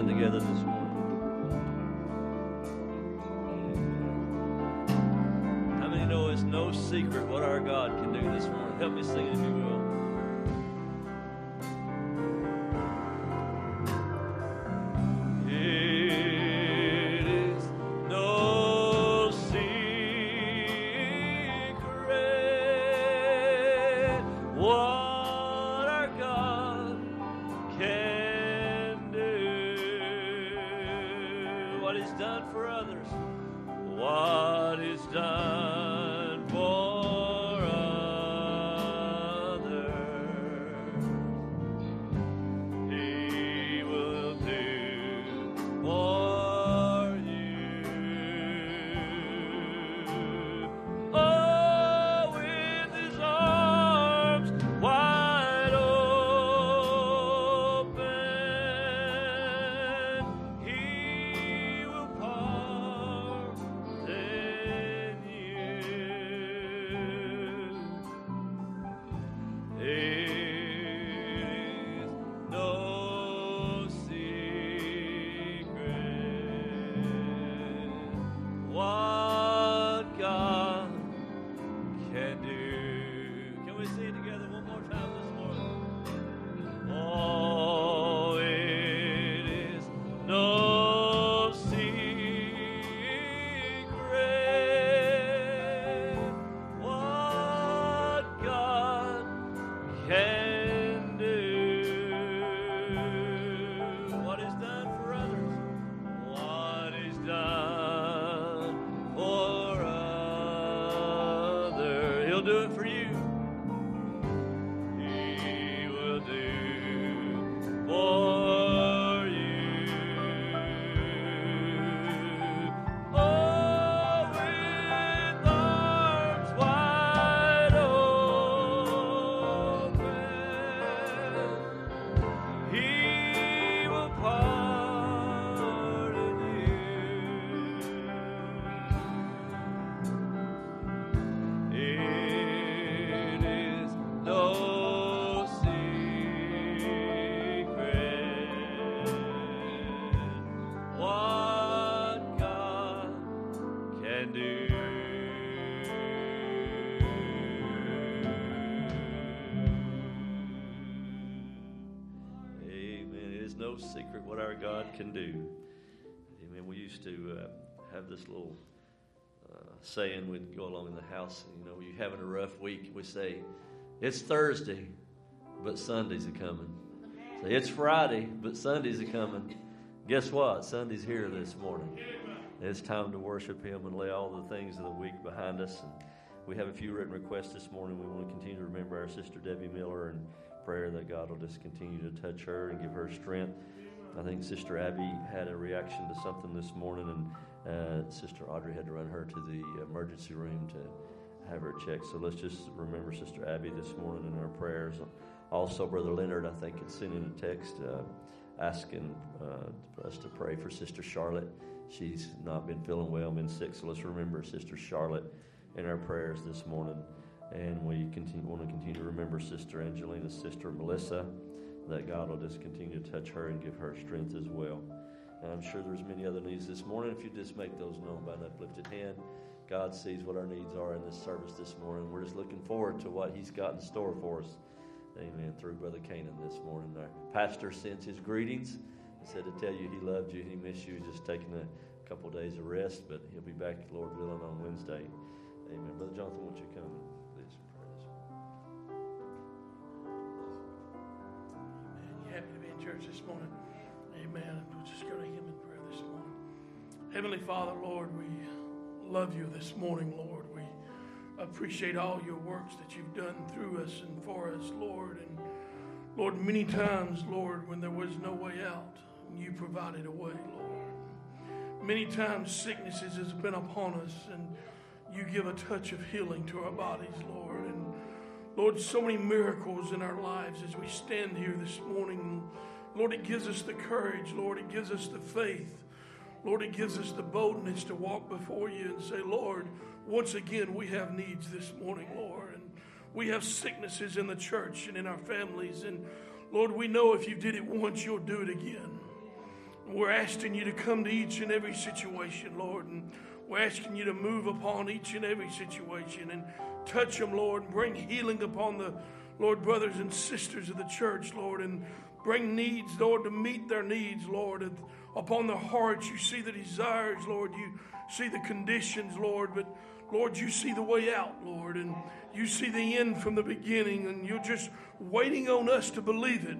stand together this morning. How many know it's no secret what our God can do this morning? Help me sing. It no secret what our God can do. Amen. We used to uh, have this little uh, saying we'd go along in the house. You know, you're having a rough week. We say, "It's Thursday, but Sunday's are coming." Say, "It's Friday, but Sunday's are coming." Guess what? Sunday's here this morning. It's time to worship Him and lay all the things of the week behind us. And we have a few written requests this morning. We want to continue to remember our sister Debbie Miller and prayer that God will just continue to touch her and give her strength. I think Sister Abby had a reaction to something this morning, and uh, Sister Audrey had to run her to the emergency room to have her checked. So let's just remember Sister Abby this morning in our prayers. Also, Brother Leonard, I think, had sent in a text uh, asking uh, us to pray for Sister Charlotte. She's not been feeling well, been sick, so let's remember Sister Charlotte in our prayers this morning. And we continue, want to continue to remember Sister Angelina's sister Melissa, that God will just continue to touch her and give her strength as well. And I'm sure there's many other needs this morning. If you just make those known by an uplifted hand, God sees what our needs are in this service this morning. We're just looking forward to what He's got in store for us. Amen. Through Brother Canaan this morning. Our pastor sends his greetings. He said to tell you he loved you, he missed you, He's just taking a couple of days of rest, but he'll be back, Lord willing, on Wednesday. Amen. Brother Jonathan, won't you come church this morning? Amen. We'll just go to Him in prayer this morning. Heavenly Father, Lord, we love you this morning, Lord. We appreciate all your works that you've done through us and for us, Lord. And Lord, many times, Lord, when there was no way out, you provided a way, Lord. Many times sicknesses has been upon us and you give a touch of healing to our bodies, Lord. Lord, so many miracles in our lives as we stand here this morning. Lord, it gives us the courage. Lord, it gives us the faith. Lord, it gives us the boldness to walk before you and say, Lord, once again, we have needs this morning, Lord. And we have sicknesses in the church and in our families. And Lord, we know if you did it once, you'll do it again. We're asking you to come to each and every situation, Lord. And we're asking you to move upon each and every situation and touch them, Lord, and bring healing upon the, Lord, brothers and sisters of the church, Lord, and bring needs, Lord, to meet their needs, Lord. Upon their hearts, you see the desires, Lord. You see the conditions, Lord. But, Lord, you see the way out, Lord. And you see the end from the beginning. And you're just waiting on us to believe it.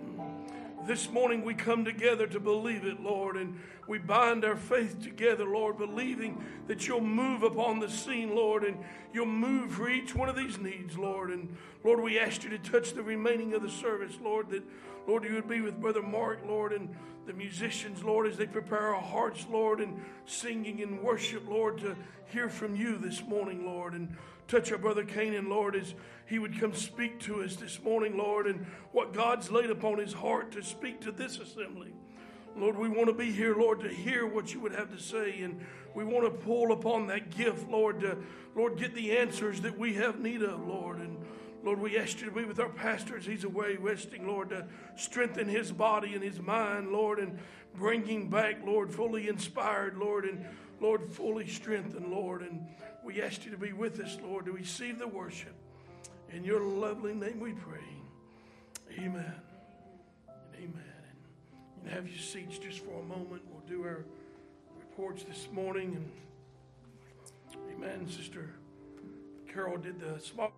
This morning we come together to believe it, Lord, and we bind our faith together, Lord, believing that you'll move upon the scene, Lord, and you'll move for each one of these needs, Lord. And Lord, we ask you to touch the remaining of the service, Lord, that, Lord, you would be with Brother Mark, Lord, and the musicians, Lord, as they prepare our hearts, Lord, and singing and worship, Lord, to hear from you this morning, Lord. And touch our brother Canaan, Lord, as he would come speak to us this morning, Lord, and what God's laid upon his heart to speak to this assembly. Lord, we want to be here, Lord, to hear what you would have to say, and we want to pull upon that gift, Lord, to, Lord, get the answers that we have need of, Lord. And Lord, we ask you to be with our pastor as he's away resting, Lord, to strengthen his body and his mind, Lord, and bring him back, Lord, fully inspired, Lord, and Lord, fully strengthened, Lord. And we ask you to be with us, Lord, to receive the worship. In your lovely name we pray. Amen. And have your seats just for a moment. We'll do our reports this morning. And amen. Sister Carol did the small.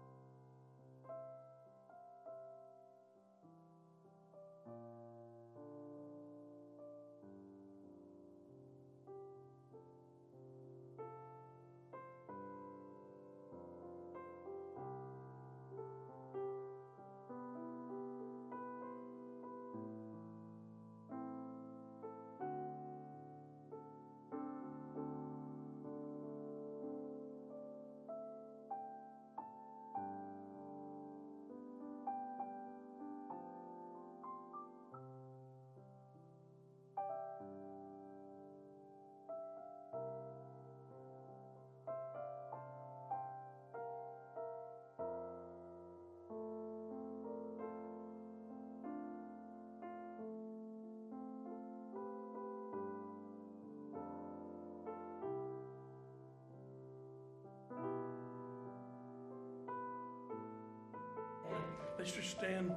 Let's just stand,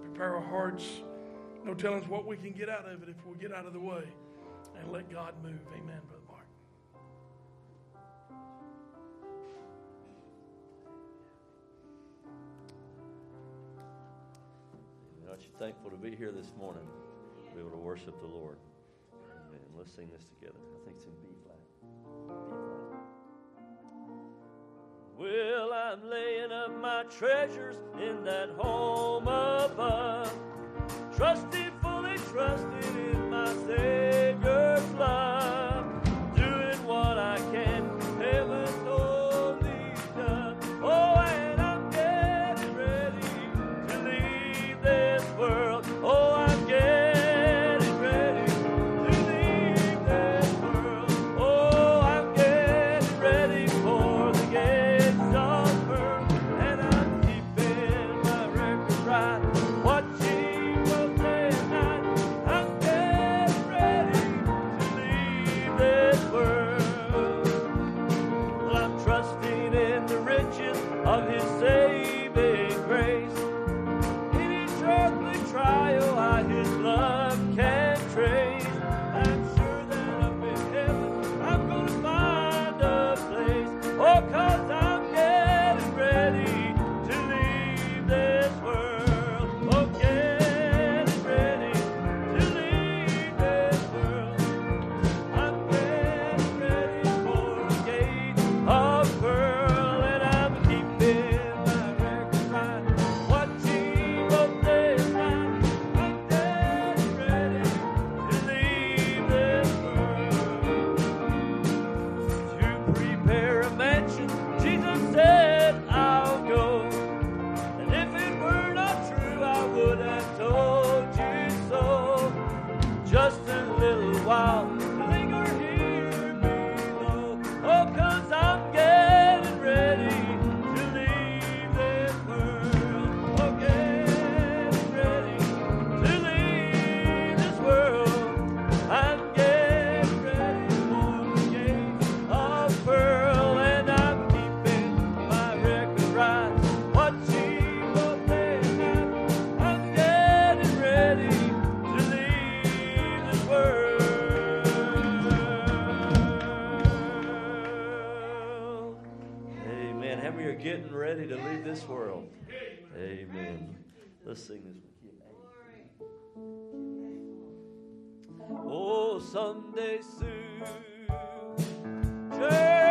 prepare our hearts. No telling what we can get out of it if we get out of the way and let God move. Amen, Brother Mark. Aren't you thankful to be here this morning? Be able to worship the Lord. Amen. Let's sing this together. I think it's in B flat. B flat. Well, I'm laying up my treasures in that home above, trusting, fully trusting in my Savior's love, Let's sing this one. Oh, someday soon, church,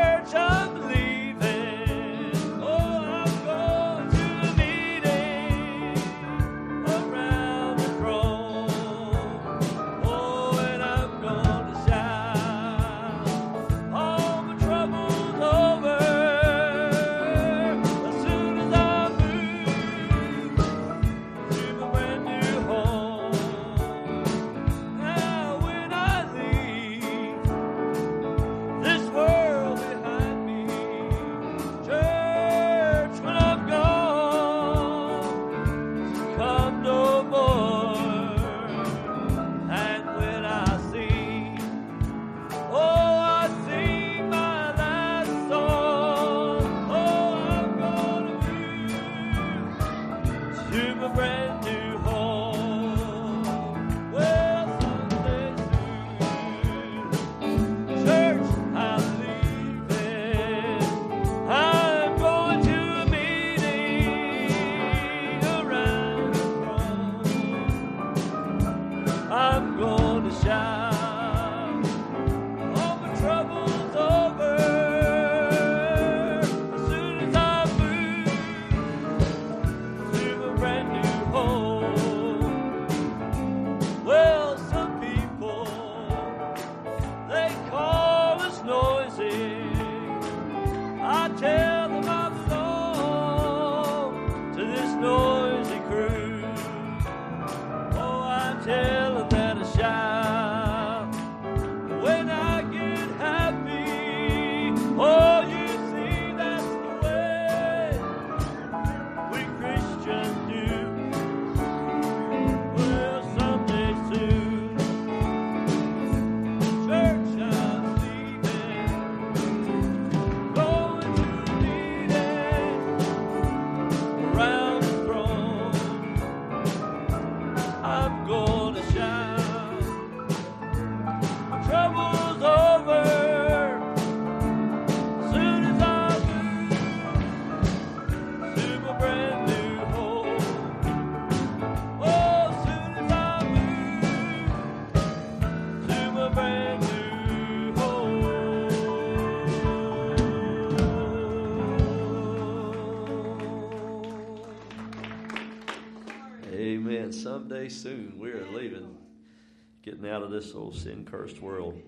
getting out of this old sin cursed world.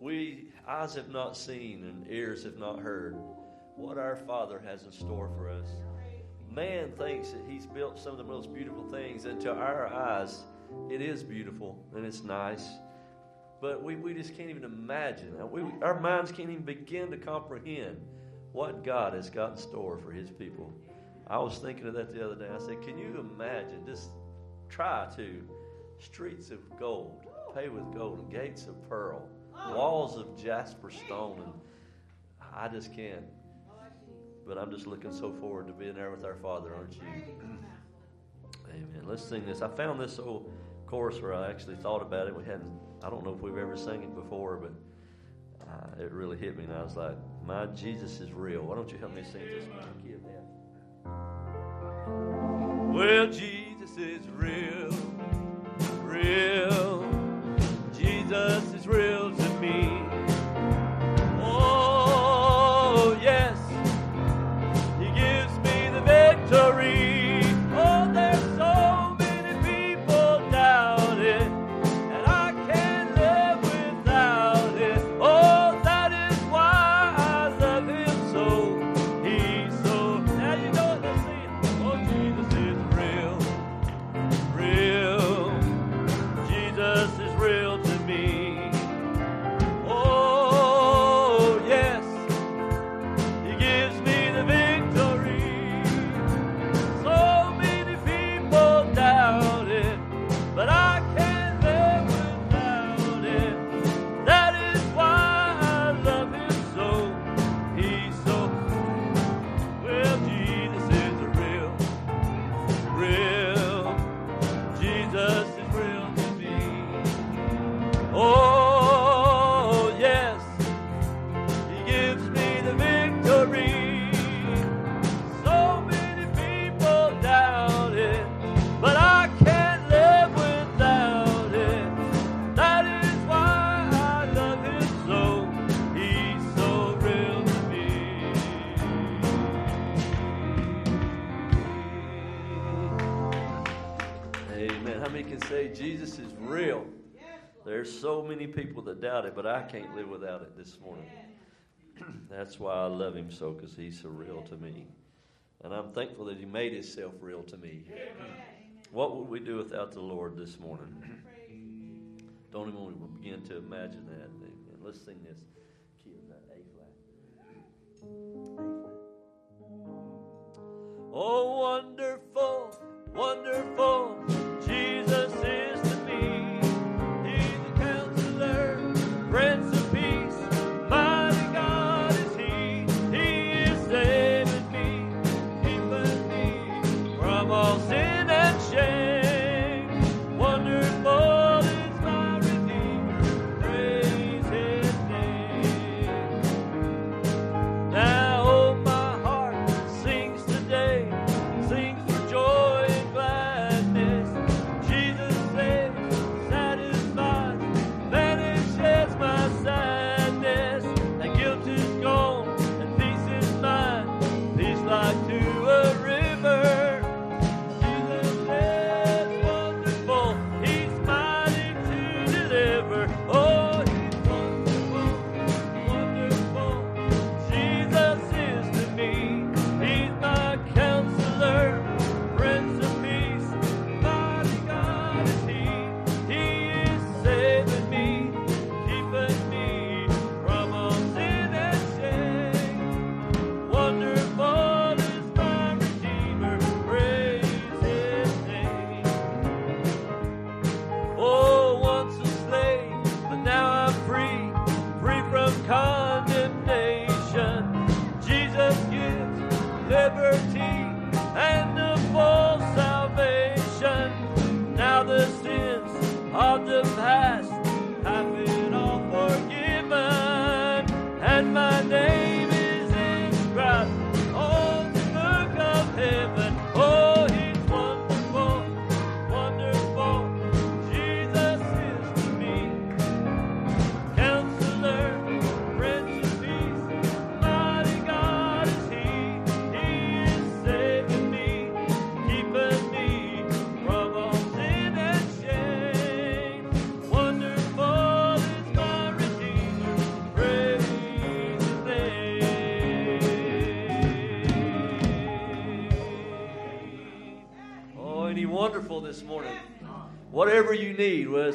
We eyes have not seen and ears have not heard what our Father has in store for us. Man thinks that he's built some of the most beautiful things, and to our eyes, it is beautiful and it's nice. But we, we just can't even imagine. We, our minds can't even begin to comprehend what God has got in store for his people. I was thinking of that the other day. I said, Can you imagine just try to. Streets of gold, paved with gold, and gates of pearl, walls of jasper stone, and I just can't. But I'm just looking so forward to being there with our Father, aren't you? Amen. Let's sing this. I found this old chorus where I actually thought about it. We hadn't. I don't know if we've ever sang it before, but uh, it really hit me, and I was like, "My Jesus is real." Why don't you help me sing this one? Well, Jesus is real, real. Jesus is real many people that doubt it, but I can't live without it this morning. That's why I love him so, because he's so real to me. And I'm thankful that he made himself real to me. What would we do without the Lord this morning? Don't even begin to imagine that. Amen. Let's sing this key of that A flat. Oh, wonderful, wonderful, Jesus is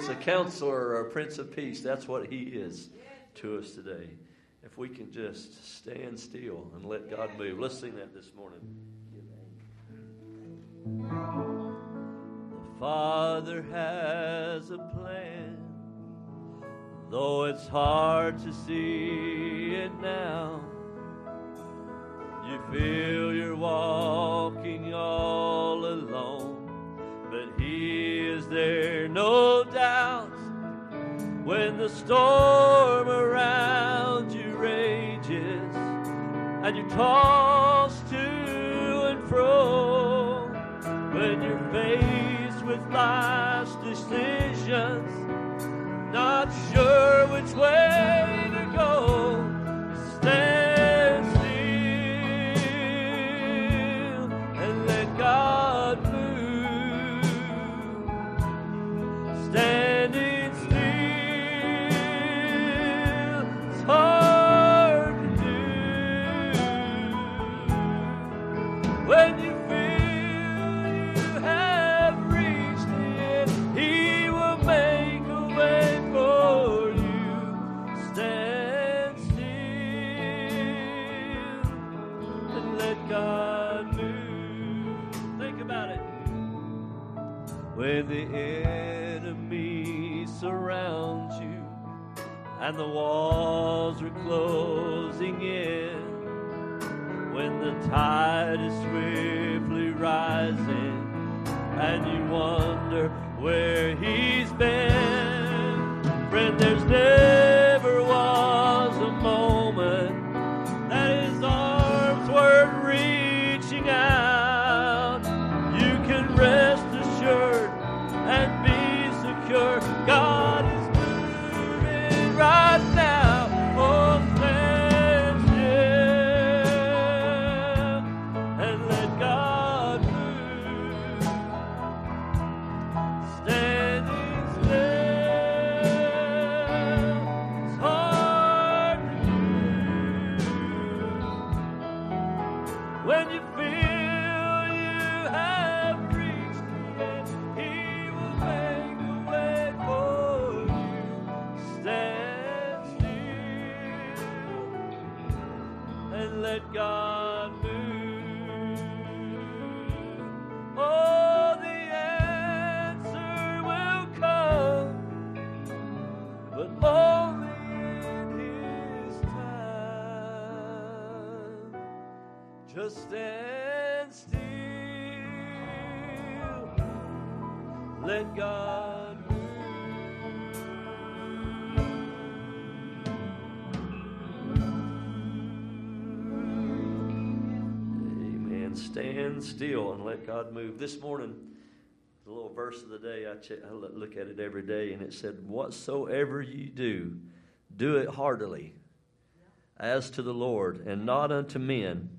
a counselor or a prince of peace, that's what he is to us today. If we can just stand still and let God move. Let's sing that this morning. The Father has a plan, though it's hard to see it now. You feel you're walking all alone but he is there, no doubt. When the storm around you rages and you're tossed to and fro, when you're faced with life's decisions, not sure which way to go, stand Standing still, it's hard to do. When you feel you have reached the end, He will make a way for you. Stand still and let God move. Think about it. When the surrounds you and the walls are closing in, when the tide is swiftly rising and you wonder where he's been, friend, there's never still and let God move. This morning, the little verse of the day, I, check, I look at it every day, and it said, Whatsoever you do, do it heartily, as to the Lord, and not unto men,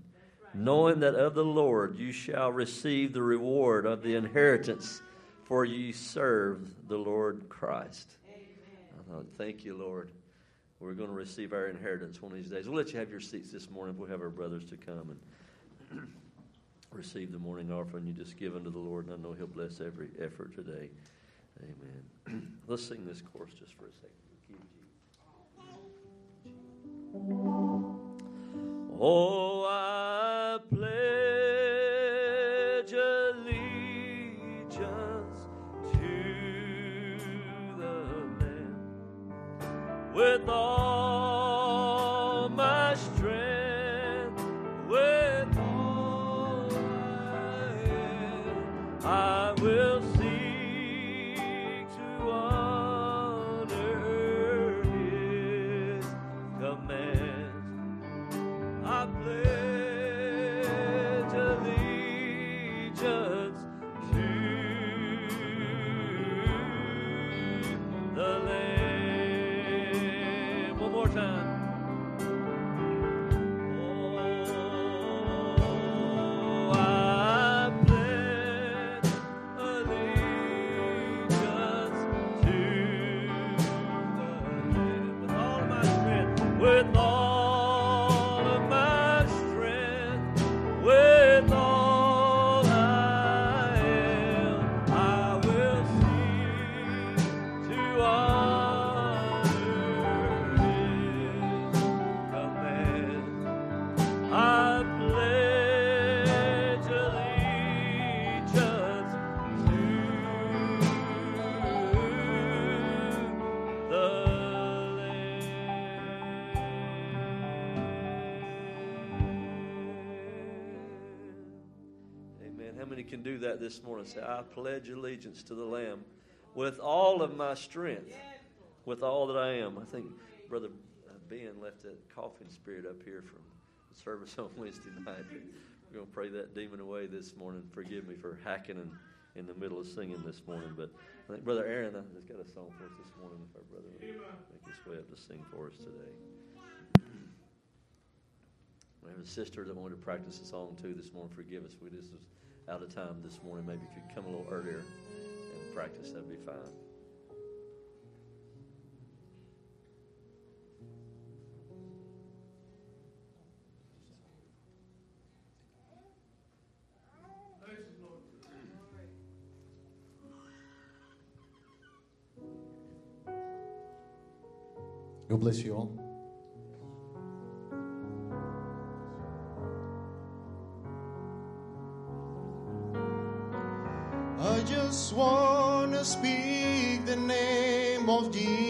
knowing that of the Lord you shall receive the reward of the inheritance, for ye serve the Lord Christ. Thought, Thank you, Lord. We're going to receive our inheritance one of these days. We'll let you have your seats this morning. We'll have our brothers to come and receive the morning offering you just give unto the Lord, and I know He'll bless every effort today. Amen. Let's sing this chorus just for a second. Oh, I pledge allegiance to the Lamb with all I morning? Say, I pledge allegiance to the Lamb with all of my strength, with all that I am. I think Brother uh, Ben left that coughing spirit up here from the service on Wednesday night. We're going to pray that demon away this morning. Forgive me for hacking and in the middle of singing this morning. But I think Brother Aaron uh, has got a song for us this morning. If our brother would make his way up to sing for us today. We have a sister that wanted to practice a song too this morning. Forgive us. We just was out of time this morning. Maybe if you'd come a little earlier and practice, that'd be fine. God bless you all. Speak the name of Jesus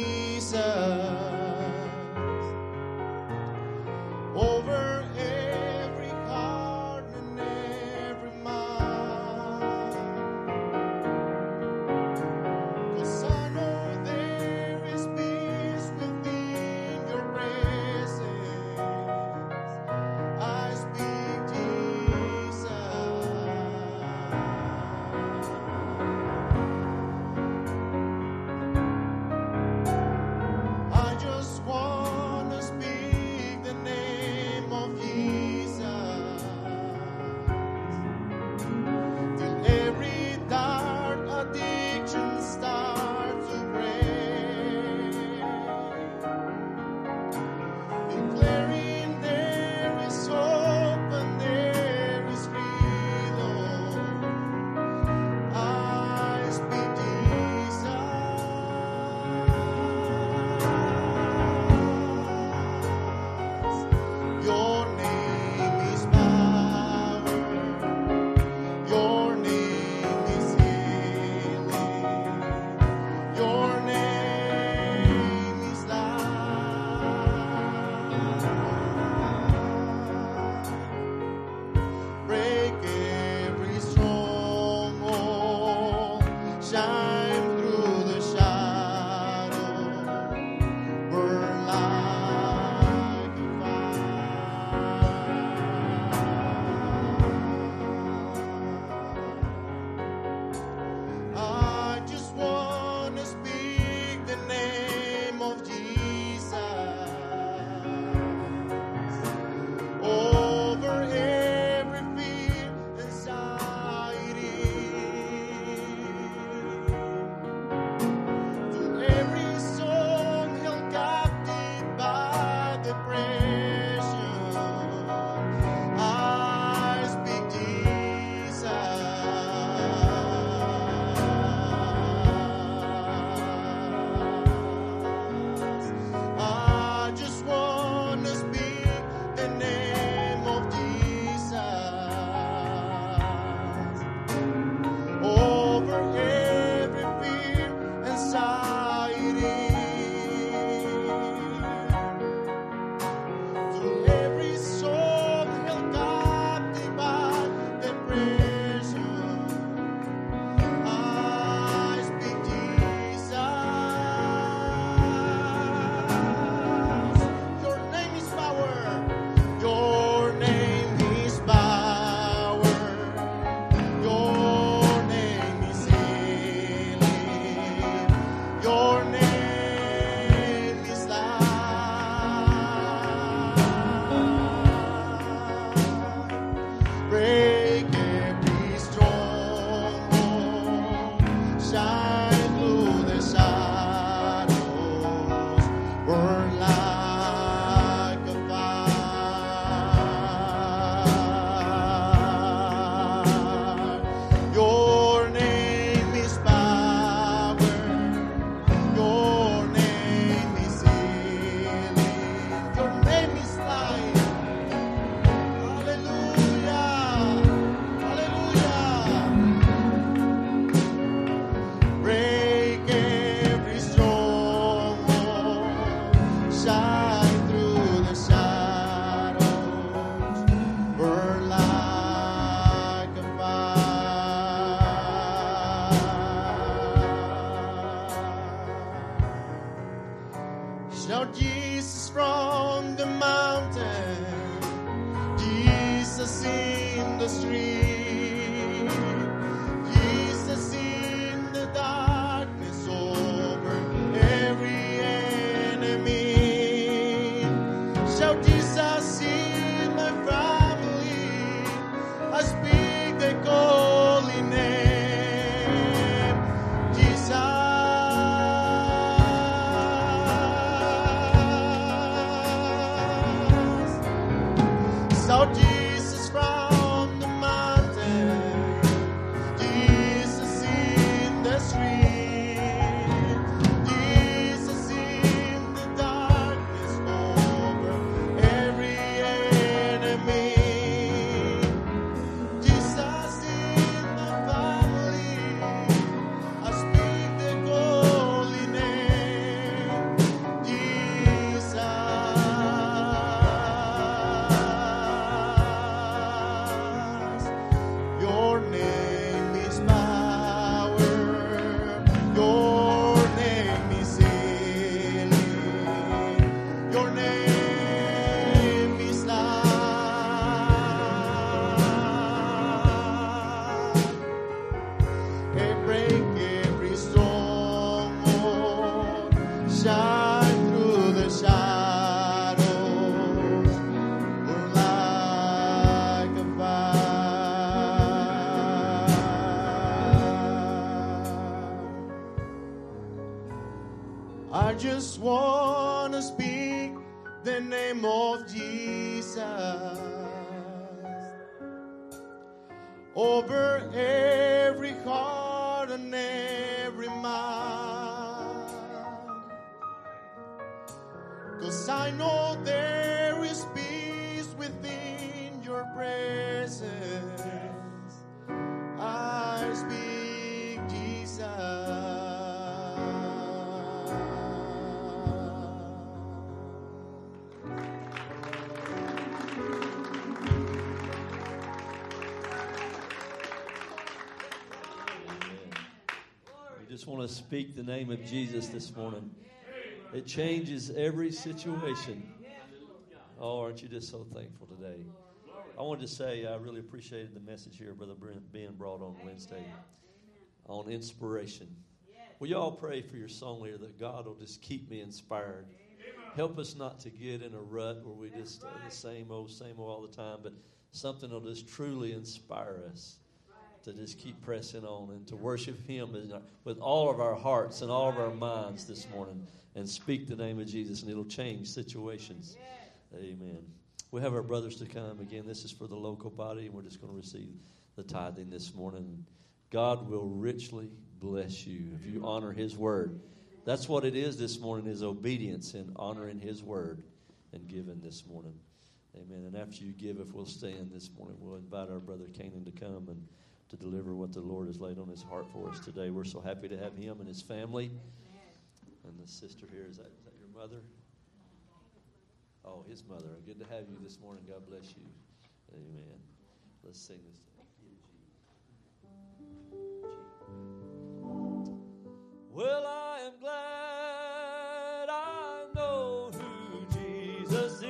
want to speak the name of Jesus this morning. It changes every situation. Oh, aren't you just so thankful today? I wanted to say I really appreciated the message here, Brother being brought on Wednesday on inspiration. Will you all pray for your song leader that God will just keep me inspired? Help us not to get in a rut where we just are the same old, same old all the time, but something will just truly inspire us to just keep pressing on and to worship Him with all of our hearts and all of our minds this morning and speak the name of Jesus, and it'll change situations. Amen. We have our brothers to come again. This is for the local body, and we're just going to receive the tithing this morning. God will richly bless you if you honor His word. That's what it is this morning: is obedience and honoring His word and giving this morning. Amen. And after you give, if we'll stand this morning, we'll invite our brother Canaan to come and to deliver what the Lord has laid on his heart for us today. We're so happy to have him and his family. And the sister here, is that, is that your mother? Oh, his mother. Good to have you this morning. God bless you. Amen. Let's sing this. Well, I am glad I know who Jesus is.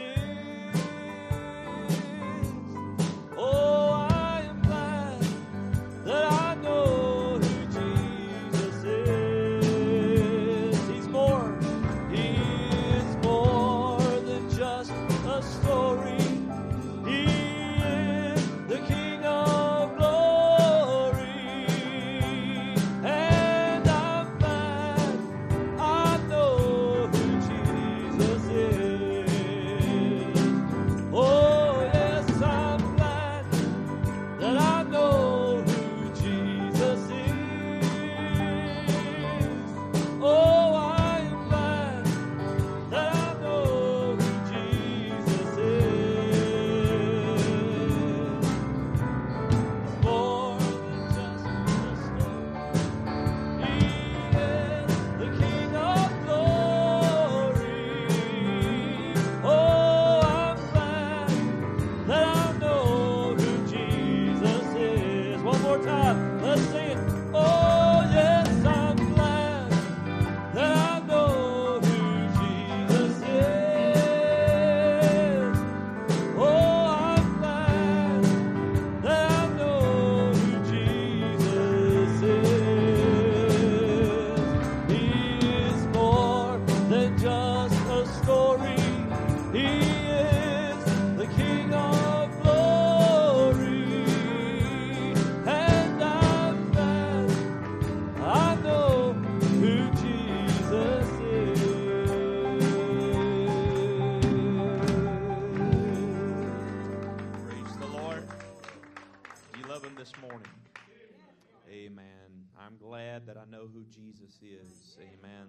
Amen.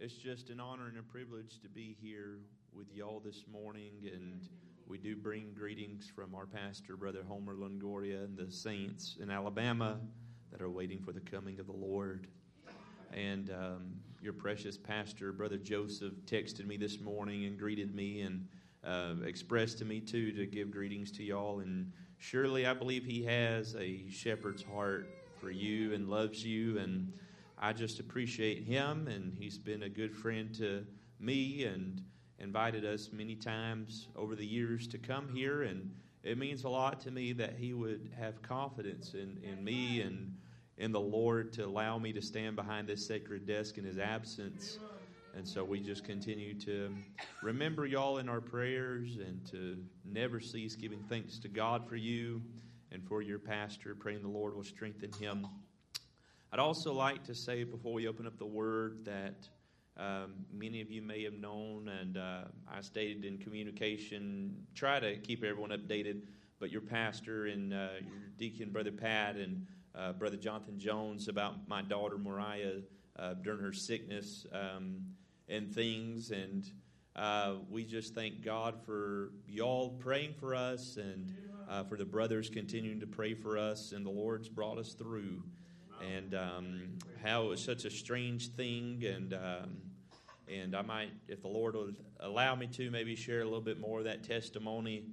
It's just an honor and a privilege to be here with y'all this morning, and we do bring greetings from our pastor, Brother Homer Longoria, and the saints in Alabama that are waiting for the coming of the Lord. And um, your precious pastor, Brother Joseph, texted me this morning and greeted me and uh, expressed to me too to give greetings to y'all. And surely I believe he has a shepherd's heart for you and loves you. And I just appreciate him. And he's been a good friend to me and invited us many times over the years to come here. And it means a lot to me that he would have confidence in, in me and in the Lord to allow me to stand behind this sacred desk in his absence. And so we just continue to remember y'all in our prayers and to never cease giving thanks to God for you and for your pastor, praying the Lord will strengthen him. I'd also like to say before we open up the word that um, many of you may have known, and uh, I stated in communication, try to keep everyone updated, but your pastor and uh, your deacon, Brother Pat, and uh, Brother Jonathan Jones about my daughter Mariah uh, during her sickness um, and things. And uh, we just thank God for y'all praying for us and uh, for the brothers continuing to pray for us. And the Lord's brought us through. And um, how it was such a strange thing. And um, and I might, if the Lord would allow me to, maybe share a little bit more of that testimony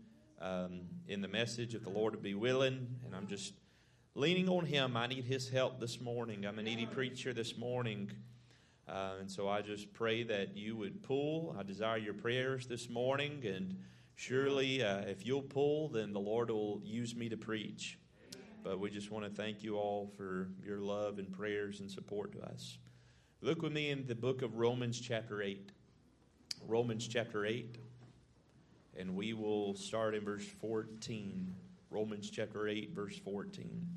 um, in the message, if the Lord would be willing. And I'm just leaning on Him. I need His help this morning. I'm a needy preacher this morning. Uh, and so I just pray that you would pull. I desire your prayers this morning. And surely, uh, if you'll pull, then the Lord will use me to preach. But we just want to thank you all for your love and prayers and support to us. Look with me in the book of Romans, chapter 8. Romans, chapter 8. And we will start in verse 14. Romans, chapter 8, verse 14.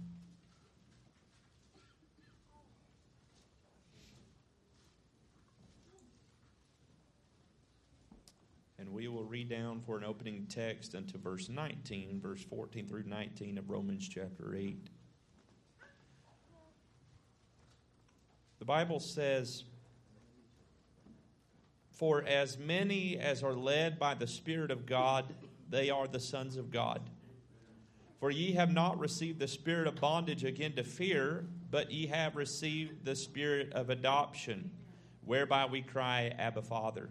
And we will read down for an opening text unto verse 19, verse 14 through 19 of Romans chapter 8. The Bible says, For as many as are led by the Spirit of God, they are the sons of God. For ye have not received the spirit of bondage again to fear, but ye have received the spirit of adoption, whereby we cry, Abba, Father.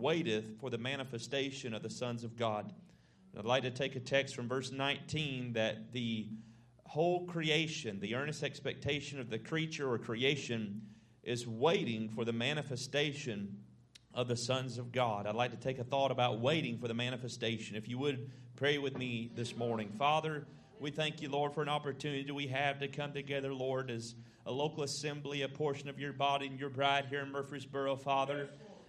waiteth for the manifestation of the sons of God. And I'd like to take a text from verse 19 that the whole creation, the earnest expectation of the creature or creation, is waiting for the manifestation of the sons of God. I'd like to take a thought about waiting for the manifestation. If you would pray with me this morning. Father, we thank you, Lord, for an opportunity we have to come together, Lord, as a local assembly, a portion of your body and your bride here in Murfreesboro, Father.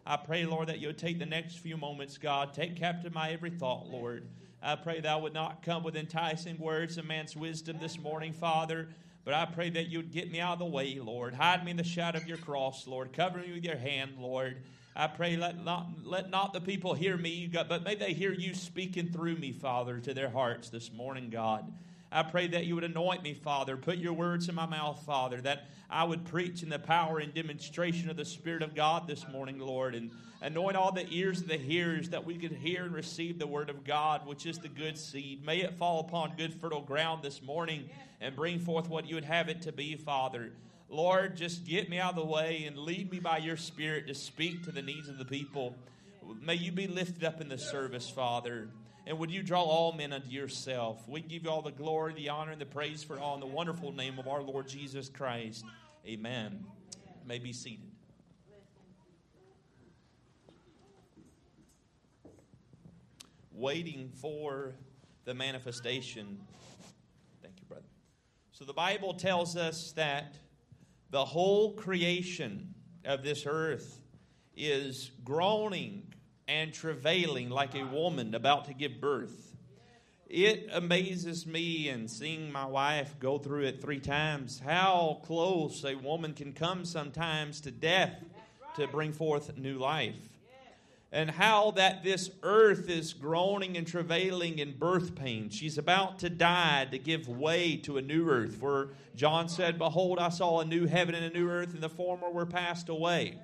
I pray, Lord, that you would take the next few moments, God. Take captive my every thought, Lord. I pray thou would not come with enticing words of man's wisdom this morning, Father. But I pray that you would get me out of the way, Lord. Hide me in the shadow of your cross, Lord. Cover me with your hand, Lord. I pray let not, let not the people hear me, but may they hear you speaking through me, Father, to their hearts this morning, God. I pray that you would anoint me, Father. Put your words in my mouth, Father, that I would preach in the power and demonstration of the Spirit of God this morning, Lord, and anoint all the ears of the hearers that we could hear and receive the Word of God, which is the good seed. May it fall upon good, fertile ground this morning and bring forth what you would have it to be, Father. Lord, just get me out of the way and lead me by your Spirit to speak to the needs of the people. May you be lifted up in the service, Father. And would you draw all men unto yourself? We give you all the glory, the honor, and the praise for all in the wonderful name of our Lord Jesus Christ. Amen. You may be seated. Waiting for the manifestation. Thank you, brother. So the Bible tells us that the whole creation of this earth is groaning and travailing like a woman about to give birth. It amazes me and seeing my wife go through it three times how close a woman can come sometimes to death to bring forth new life. And how that this earth is groaning and travailing in birth pain. She's about to die to give way to a new earth. For John said, Behold, I saw a new heaven and a new earth, and the former were passed away.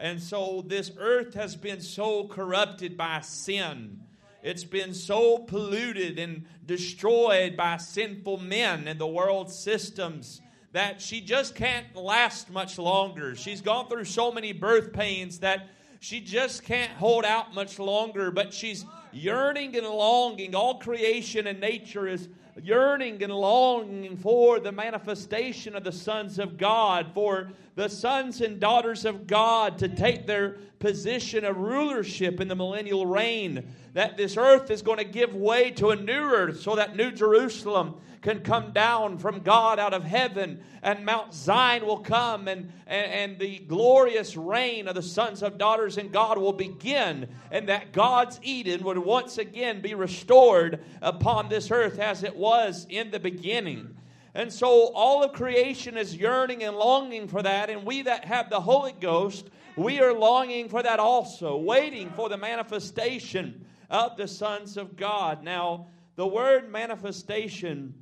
And so this earth has been so corrupted by sin. It's been so polluted and destroyed by sinful men and the world systems that she just can't last much longer. She's gone through so many birth pains that she just can't hold out much longer, but she's yearning and longing. All creation and nature is yearning and longing for the manifestation of the sons of God, for the sons and daughters of God to take their position of rulership in the millennial reign. That this earth is going to give way to a new earth so that New Jerusalem can come down from God out of heaven, and Mount Zion will come, and, and, and the glorious reign of the sons of daughters in God will begin, and that God's Eden would once again be restored upon this earth as it was in the beginning. And so all of creation is yearning and longing for that, and we that have the Holy Ghost, we are longing for that also, waiting for the manifestation of the sons of God. Now, the word manifestation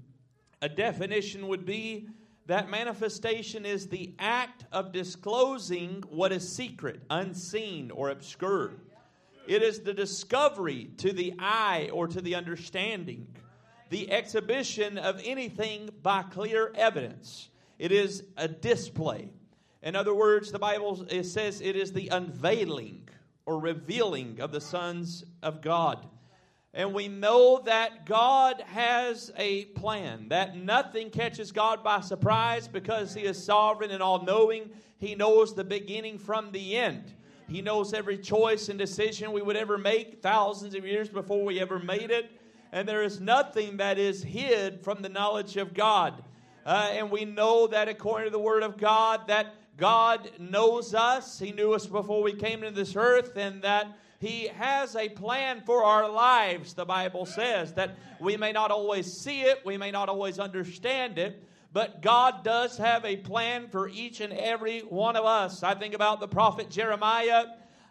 a definition would be that manifestation is the act of disclosing what is secret, unseen, or obscure. It is the discovery to the eye or to the understanding, the exhibition of anything by clear evidence. It is a display. In other words, the Bible it says it is the unveiling or revealing of the sons of God. And we know that God has a plan, that nothing catches God by surprise because He is sovereign and all knowing. He knows the beginning from the end. He knows every choice and decision we would ever make thousands of years before we ever made it. And there is nothing that is hid from the knowledge of God. Uh, and we know that according to the Word of God, that God knows us. He knew us before we came into this earth, and that he has a plan for our lives, the Bible says, that we may not always see it, we may not always understand it, but God does have a plan for each and every one of us. I think about the prophet Jeremiah,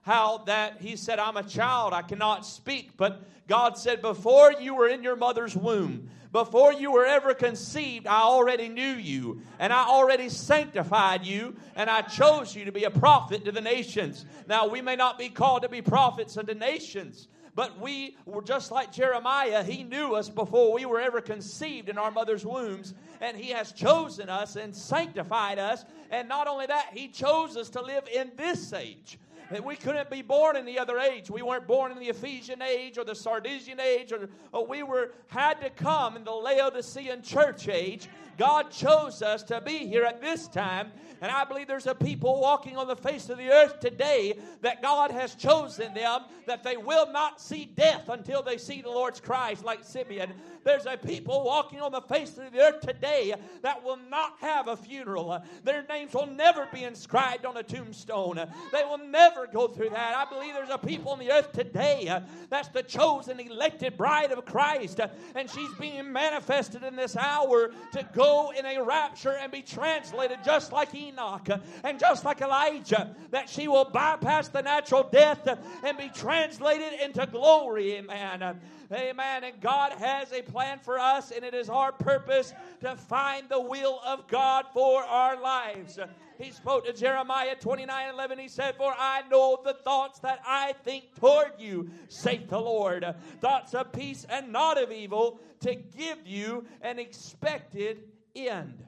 how that he said, I'm a child, I cannot speak, but God said, Before you were in your mother's womb, before you were ever conceived, I already knew you, and I already sanctified you, and I chose you to be a prophet to the nations. Now, we may not be called to be prophets unto nations, but we were just like Jeremiah. He knew us before we were ever conceived in our mother's wombs, and He has chosen us and sanctified us. And not only that, He chose us to live in this age. We couldn't be born in the other age. We weren't born in the Ephesian age or the Sardisian age, or, or we were had to come in the Laodicean church age. God chose us to be here at this time and I believe there's a people walking on the face of the earth today that God has chosen them that they will not see death until they see the Lord's Christ, like Simeon. There's a people walking on the face of the earth today that will not have a funeral. Their names will never be inscribed on a tombstone. They will never go through that. I believe there's a people on the earth today that's the chosen, elected bride of Christ, and she's being manifested in this hour to go in a rapture and be translated just like Enoch and just like Elijah, that she will bypass the natural death and be translated into glory. Amen. Amen. And God has a plan for us, and it is our purpose to find the will of God for our lives. He spoke to Jeremiah 29 11. He said, For I know the thoughts that I think toward you, saith the Lord. Thoughts of peace and not of evil, to give you an expected end.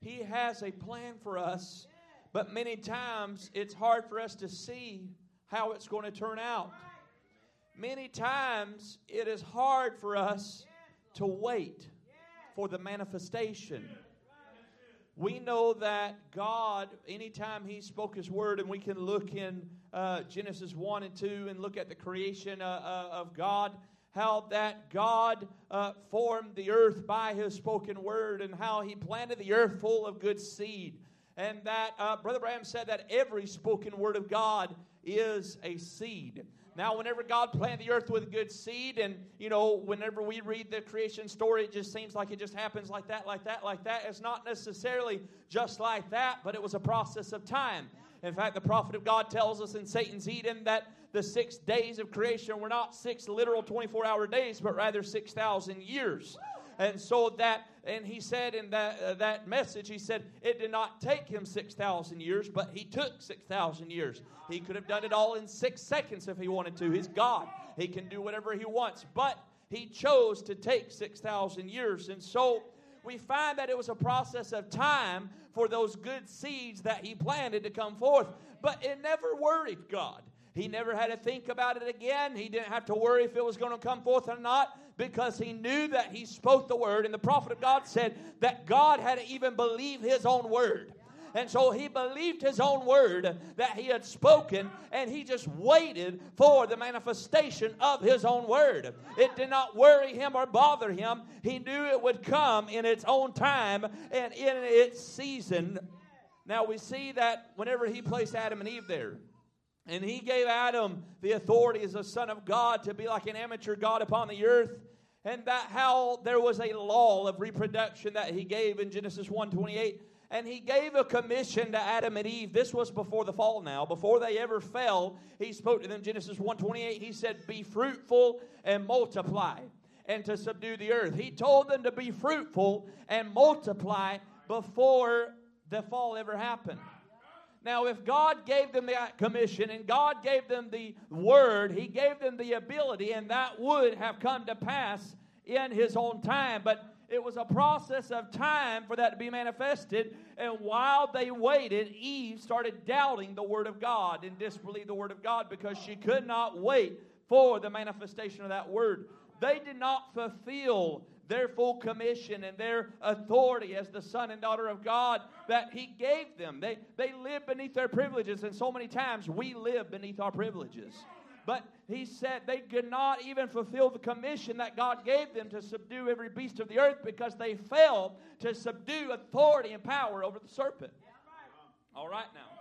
He has a plan for us, but many times it's hard for us to see how it's going to turn out. Many times it is hard for us to wait for the manifestation. We know that God, anytime He spoke His word, and we can look in uh, Genesis 1 and 2 and look at the creation uh, uh, of God, how that God uh, formed the earth by his spoken word and how he planted the earth full of good seed. And that uh, Brother Branham said that every spoken word of God is a seed. Now, whenever God planted the earth with good seed, and you know, whenever we read the creation story, it just seems like it just happens like that, like that, like that. It's not necessarily just like that, but it was a process of time. In fact, the prophet of God tells us in Satan's Eden that the six days of creation were not six literal 24 hour days, but rather 6,000 years. And so that, and he said in that, uh, that message, he said, it did not take him 6,000 years, but he took 6,000 years. He could have done it all in six seconds if he wanted to. He's God, he can do whatever he wants. But he chose to take 6,000 years. And so we find that it was a process of time for those good seeds that he planted to come forth. But it never worried God. He never had to think about it again. He didn't have to worry if it was going to come forth or not because he knew that he spoke the word. And the prophet of God said that God had to even believe his own word. And so he believed his own word that he had spoken, and he just waited for the manifestation of his own word. It did not worry him or bother him. He knew it would come in its own time and in its season. Now we see that whenever he placed Adam and Eve there, and he gave Adam the authority as a son of God to be like an amateur God upon the earth. And that how there was a law of reproduction that he gave in Genesis 128. And he gave a commission to Adam and Eve. This was before the fall now. Before they ever fell, he spoke to them, Genesis 128. He said, Be fruitful and multiply and to subdue the earth. He told them to be fruitful and multiply before the fall ever happened. Now, if God gave them that commission and God gave them the word, He gave them the ability, and that would have come to pass in His own time. But it was a process of time for that to be manifested. And while they waited, Eve started doubting the Word of God and disbelieved the Word of God because she could not wait for the manifestation of that Word. They did not fulfill their full commission and their authority as the son and daughter of God that He gave them. They, they live beneath their privileges, and so many times we live beneath our privileges. But he said they could not even fulfill the commission that God gave them to subdue every beast of the earth because they failed to subdue authority and power over the serpent. All right, now.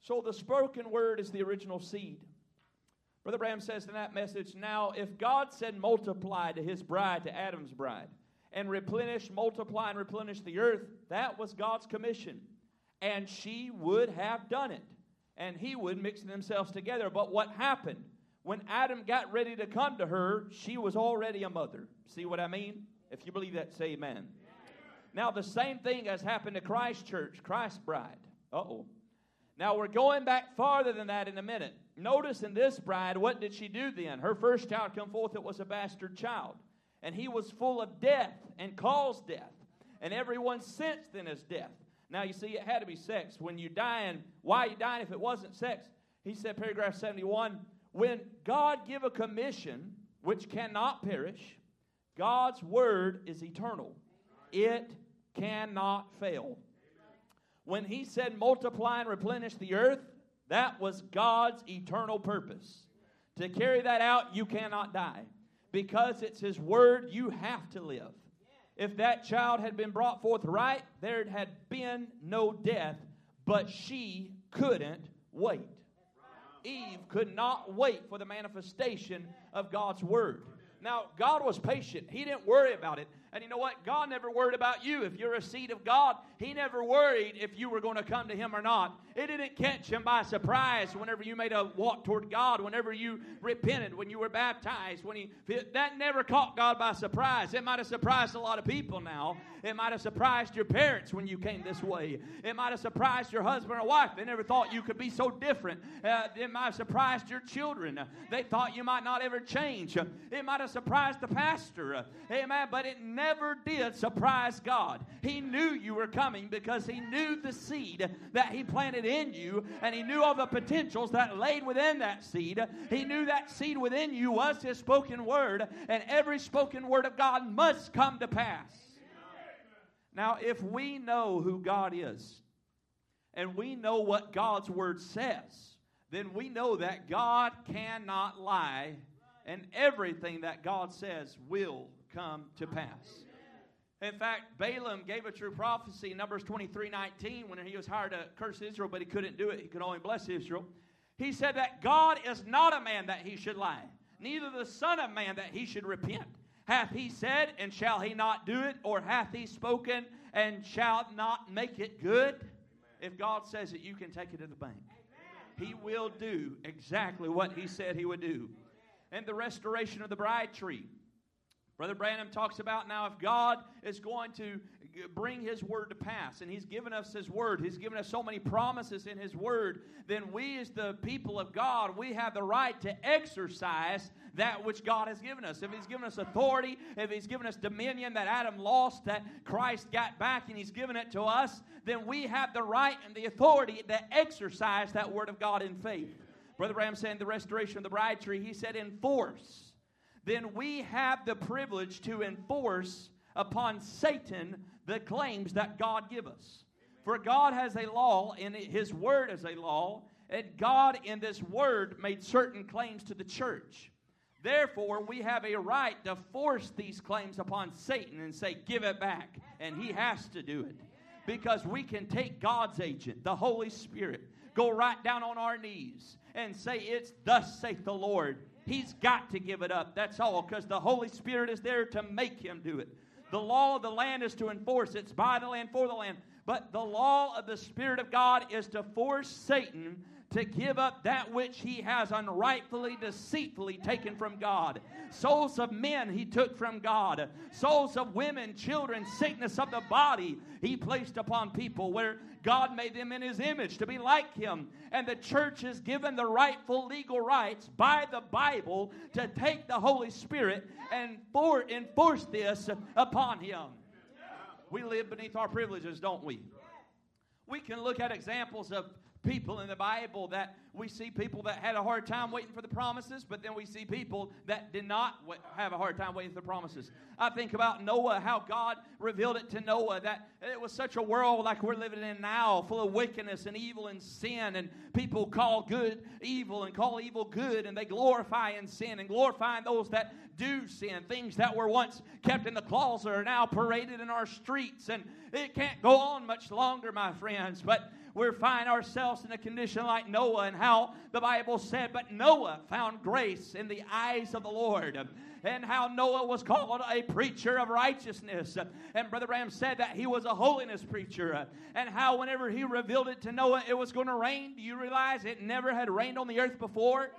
So the spoken word is the original seed. Brother Branham says in that message now, if God said multiply to his bride, to Adam's bride, and replenish, multiply, and replenish the earth, that was God's commission. And she would have done it. And he would mix themselves together. But what happened? When Adam got ready to come to her, she was already a mother. See what I mean? If you believe that, say amen. Now, the same thing has happened to Christ Church, Christ's bride. Uh oh. Now, we're going back farther than that in a minute. Notice in this bride, what did she do then? Her first child come forth, it was a bastard child. And he was full of death and caused death. And everyone since then is death. Now you see, it had to be sex. When you dying, why are you dying if it wasn't sex? He said, paragraph 71, when God give a commission which cannot perish, God's word is eternal. It cannot fail. When he said multiply and replenish the earth, that was God's eternal purpose. To carry that out, you cannot die. Because it's His word, you have to live. If that child had been brought forth right, there had been no death, but she couldn't wait. Eve could not wait for the manifestation of God's word. Now, God was patient. He didn't worry about it. And you know what? God never worried about you. If you're a seed of God, He never worried if you were going to come to Him or not. It didn't catch Him by surprise whenever you made a walk toward God, whenever you repented, when you were baptized. When He that never caught God by surprise. It might have surprised a lot of people now. It might have surprised your parents when you came this way. It might have surprised your husband or wife. They never thought you could be so different. Uh, it might have surprised your children. They thought you might not ever change. It might have surprised the pastor. Amen. But it never did surprise God. He knew you were coming because He knew the seed that He planted in you, and He knew all the potentials that laid within that seed. He knew that seed within you was His spoken word, and every spoken word of God must come to pass. Now, if we know who God is, and we know what God's word says, then we know that God cannot lie And everything that God says will come to pass. In fact, Balaam gave a true prophecy in Numbers 23 19 when he was hired to curse Israel, but he couldn't do it. He could only bless Israel. He said that God is not a man that he should lie, neither the Son of Man that he should repent. Hath he said, and shall he not do it? Or hath he spoken, and shall not make it good? If God says it, you can take it to the bank. He will do exactly what he said he would do. And the restoration of the bride tree. Brother Branham talks about now if God is going to bring His word to pass, and He's given us His word, He's given us so many promises in His word, then we, as the people of God, we have the right to exercise that which God has given us. If He's given us authority, if He's given us dominion that Adam lost, that Christ got back, and He's given it to us, then we have the right and the authority to exercise that word of God in faith. Brother Branham said in the restoration of the bride tree, he said, enforce then we have the privilege to enforce upon Satan the claims that God give us. For God has a law, and His Word is a law, and God in this Word made certain claims to the church. Therefore, we have a right to force these claims upon Satan and say, Give it back. And he has to do it. Because we can take God's agent, the Holy Spirit, go right down on our knees and say, It's thus saith the Lord He's got to give it up. That's all, because the Holy Spirit is there to make him do it. The law of the land is to enforce, it's by the land, for the land. But the law of the Spirit of God is to force Satan to give up that which he has unrightfully, deceitfully taken from God. Souls of men he took from God. Souls of women, children, sickness of the body he placed upon people where God made them in his image to be like him. And the church is given the rightful legal rights by the Bible to take the Holy Spirit and for, enforce this upon him. We live beneath our privileges, don't we? We can look at examples of people in the Bible that we see people that had a hard time waiting for the promises, but then we see people that did not have a hard time waiting for the promises. I think about Noah, how God revealed it to Noah that it was such a world like we're living in now, full of wickedness and evil and sin, and people call good evil and call evil good, and they glorify in sin and glorifying those that do sin. Things that were once kept in the closet are now paraded in our streets, and it can't go on much longer, my friends. But we find ourselves in a condition like Noah and how the Bible said, but Noah found grace in the eyes of the Lord. And how Noah was called a preacher of righteousness. And Brother Ram said that he was a holiness preacher. And how, whenever he revealed it to Noah, it was going to rain. Do you realize it never had rained on the earth before?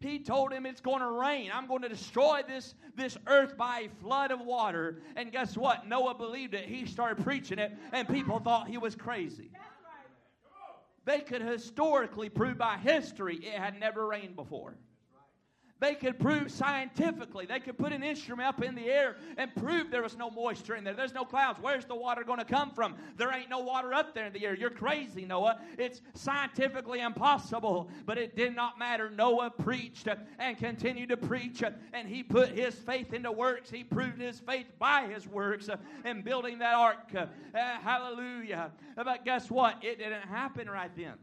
He told him it's going to rain. I'm going to destroy this, this earth by a flood of water. And guess what? Noah believed it. He started preaching it, and people thought he was crazy. They could historically prove by history it had never rained before. They could prove scientifically. They could put an instrument up in the air and prove there was no moisture in there. There's no clouds. Where's the water going to come from? There ain't no water up there in the air. You're crazy, Noah. It's scientifically impossible. But it did not matter. Noah preached and continued to preach, and he put his faith into works. He proved his faith by his works in building that ark. Uh, hallelujah. But guess what? It didn't happen right then.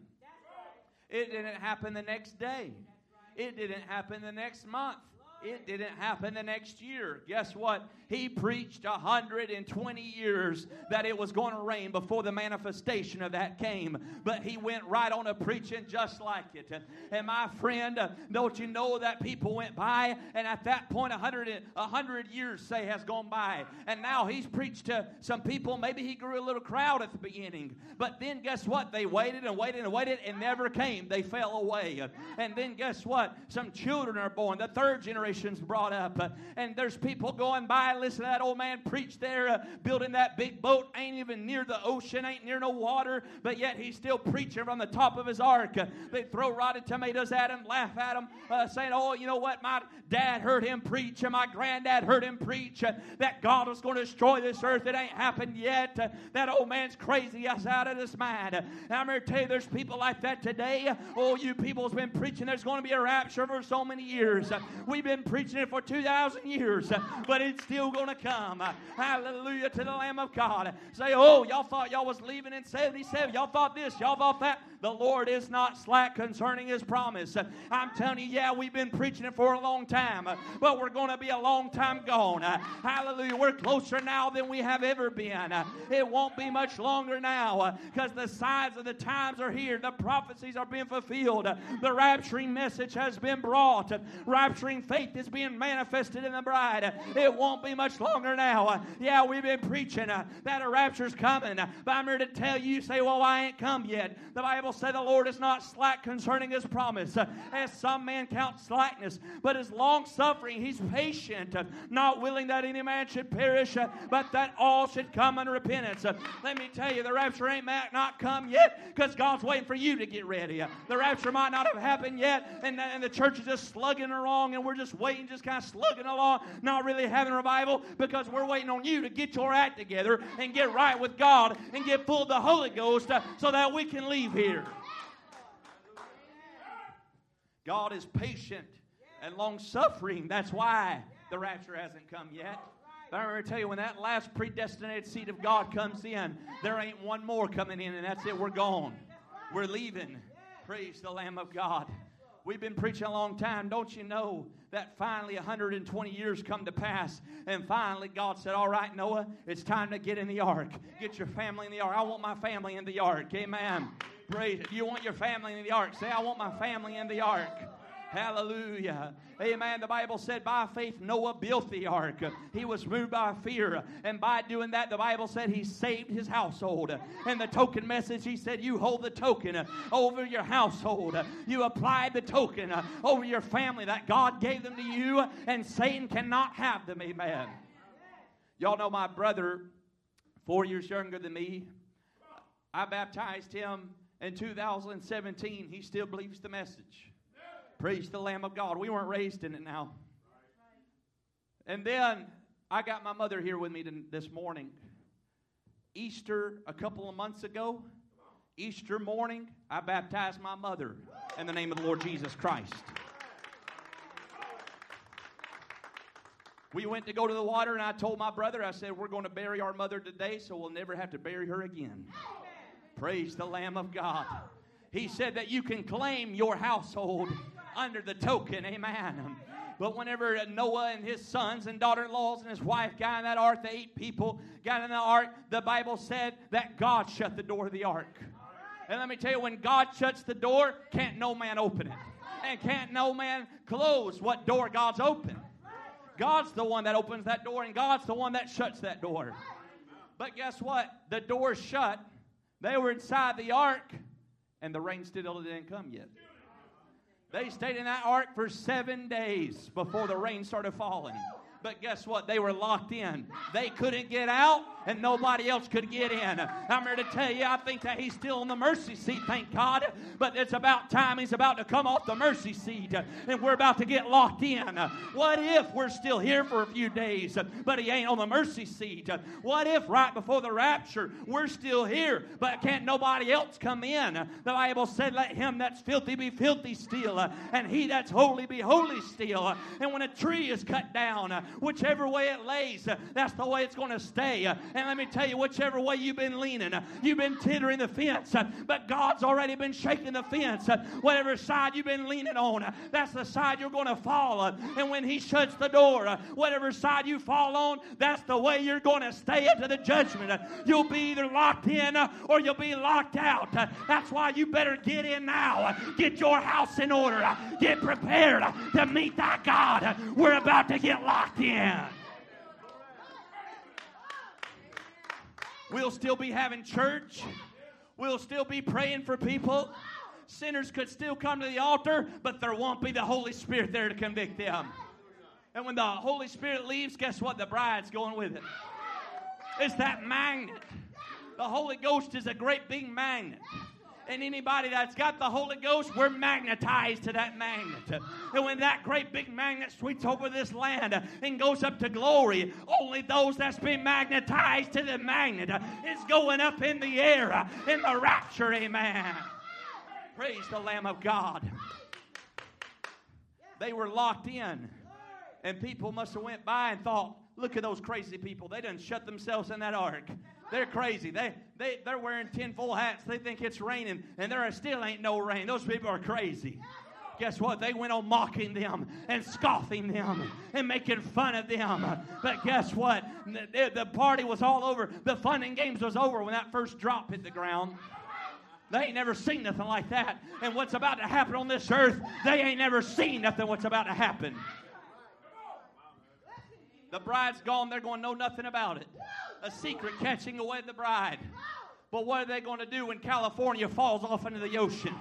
It didn't happen the next day. It didn't happen the next month. It didn't happen the next year. Guess what? He preached 120 years that it was going to rain before the manifestation of that came. But he went right on a preaching just like it. And my friend, don't you know that people went by and at that point 100, 100 years, say, has gone by. And now he's preached to some people. Maybe he grew a little crowd at the beginning. But then guess what? They waited and waited and waited and never came. They fell away. And then guess what? Some children are born. The third generation's brought up. And there's people going by listen to that old man preach there, uh, building that big boat, ain't even near the ocean, ain't near no water, but yet he's still preaching from the top of his ark. Uh, they throw rotten tomatoes at him, laugh at him, uh, saying, Oh, you know what? My dad heard him preach, and my granddad heard him preach uh, that God was going to destroy this earth. It ain't happened yet. Uh, that old man's crazy. He's out of his mind. Uh, I'm here to tell you, there's people like that today. Oh, you people's been preaching there's going to be a rapture for so many years. We've been been preaching it for 2,000 years, uh, but it's still going to come. Uh, hallelujah to the Lamb of God. Say, oh, y'all thought y'all was leaving in 77. Y'all thought this, y'all thought that. The Lord is not slack concerning his promise. Uh, I'm telling you, yeah, we've been preaching it for a long time, but we're going to be a long time gone. Hallelujah. We're closer now than we have ever been. It won't be much longer now because the signs of the times are here. The prophecies are being fulfilled. The rapturing message has been brought. Rapturing faith is being manifested in the bride. It won't be much longer now. Yeah, we've been preaching that a rapture's coming, but I'm here to tell you, say, well, I ain't come yet. The Bible said the Lord is not slack concerning his promise, uh, as some men count slackness, but is long suffering. He's patient, uh, not willing that any man should perish, uh, but that all should come unto repentance. Let me tell you, the rapture ain't not come yet because God's waiting for you to get ready. The rapture might not have happened yet, and, and the church is just slugging along, and we're just waiting, just kind of slugging along, not really having revival because we're waiting on you to get your act together and get right with God and get full of the Holy Ghost uh, so that we can leave here. God is patient and long suffering. That's why the rapture hasn't come yet. But I'm going to tell you, when that last predestinated seed of God comes in, there ain't one more coming in, and that's it. We're gone. We're leaving. Praise the Lamb of God. We've been preaching a long time. Don't you know that finally 120 years come to pass? And finally, God said, All right, Noah, it's time to get in the ark. Get your family in the ark. I want my family in the ark. Amen. Praise it. You want your family in the ark. Say, I want my family in the ark. Hallelujah. Amen. The Bible said by faith Noah built the ark. He was moved by fear. And by doing that, the Bible said he saved his household. And the token message, he said, You hold the token over your household. You apply the token over your family that God gave them to you, and Satan cannot have them. Amen. Y'all know my brother, four years younger than me. I baptized him in 2017, he still believes the message. Praise the Lamb of God. We weren't raised in it now. And then I got my mother here with me this morning. Easter, a couple of months ago, Easter morning, I baptized my mother in the name of the Lord Jesus Christ. We went to go to the water, and I told my brother, I said, We're going to bury our mother today, so we'll never have to bury her again. Praise the Lamb of God. He said that you can claim your household under the token. Amen. But whenever Noah and his sons and daughter in laws and his wife got in that ark, the eight people got in the ark, the Bible said that God shut the door of the ark. And let me tell you, when God shuts the door, can't no man open it. And can't no man close what door God's open. God's the one that opens that door, and God's the one that shuts that door. But guess what? The door's shut, they were inside the ark, and the rain still didn't come yet. They stayed in that ark for seven days before the rain started falling. But guess what? They were locked in. They couldn't get out, and nobody else could get in. I'm here to tell you, I think that he's still on the mercy seat, thank God. But it's about time he's about to come off the mercy seat, and we're about to get locked in. What if we're still here for a few days, but he ain't on the mercy seat? What if right before the rapture we're still here, but can't nobody else come in? The Bible said, Let him that's filthy be filthy still, and he that's holy be holy still. And when a tree is cut down, whichever way it lays, uh, that's the way it's going to stay. Uh, and let me tell you, whichever way you've been leaning, uh, you've been tittering the fence, but God's already been shaking the fence. Whatever side you've been leaning on, that's the side you're going to fall. On. And when He shuts the door, whatever side you fall on, that's the way you're going to stay into the judgment. You'll be either locked in or you'll be locked out. That's why you better get in now. Get your house in order. Get prepared to meet that God. We're about to get locked in. We'll still be having church. We'll still be praying for people. Sinners could still come to the altar, but there won't be the Holy Spirit there to convict them. And when the Holy Spirit leaves, guess what? The bride's going with it. It's that magnet. The Holy Ghost is a great big magnet and anybody that's got the Holy Ghost, we're magnetized to that magnet. And when that great big magnet sweeps over this land and goes up to glory, only those that's been magnetized to the magnet is going up in the air in the rapture. Amen. Praise the Lamb of God. They were locked in. And people must have went by and thought, look at those crazy people. They done shut themselves in that ark. They're crazy. They, they, they're wearing tinfoil hats. They think it's raining, and there still ain't no rain. Those people are crazy. Guess what? They went on mocking them and scoffing them and making fun of them. But guess what? The, the party was all over. The fun and games was over when that first drop hit the ground. They ain't never seen nothing like that. And what's about to happen on this earth, they ain't never seen nothing what's about to happen. The bride's gone, they're going to know nothing about it. A secret catching away the bride. But what are they going to do when California falls off into the ocean?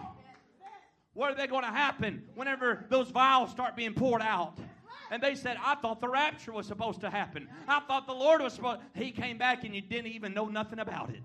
What are they going to happen whenever those vials start being poured out? And they said, I thought the rapture was supposed to happen. I thought the Lord was supposed He came back and you didn't even know nothing about it.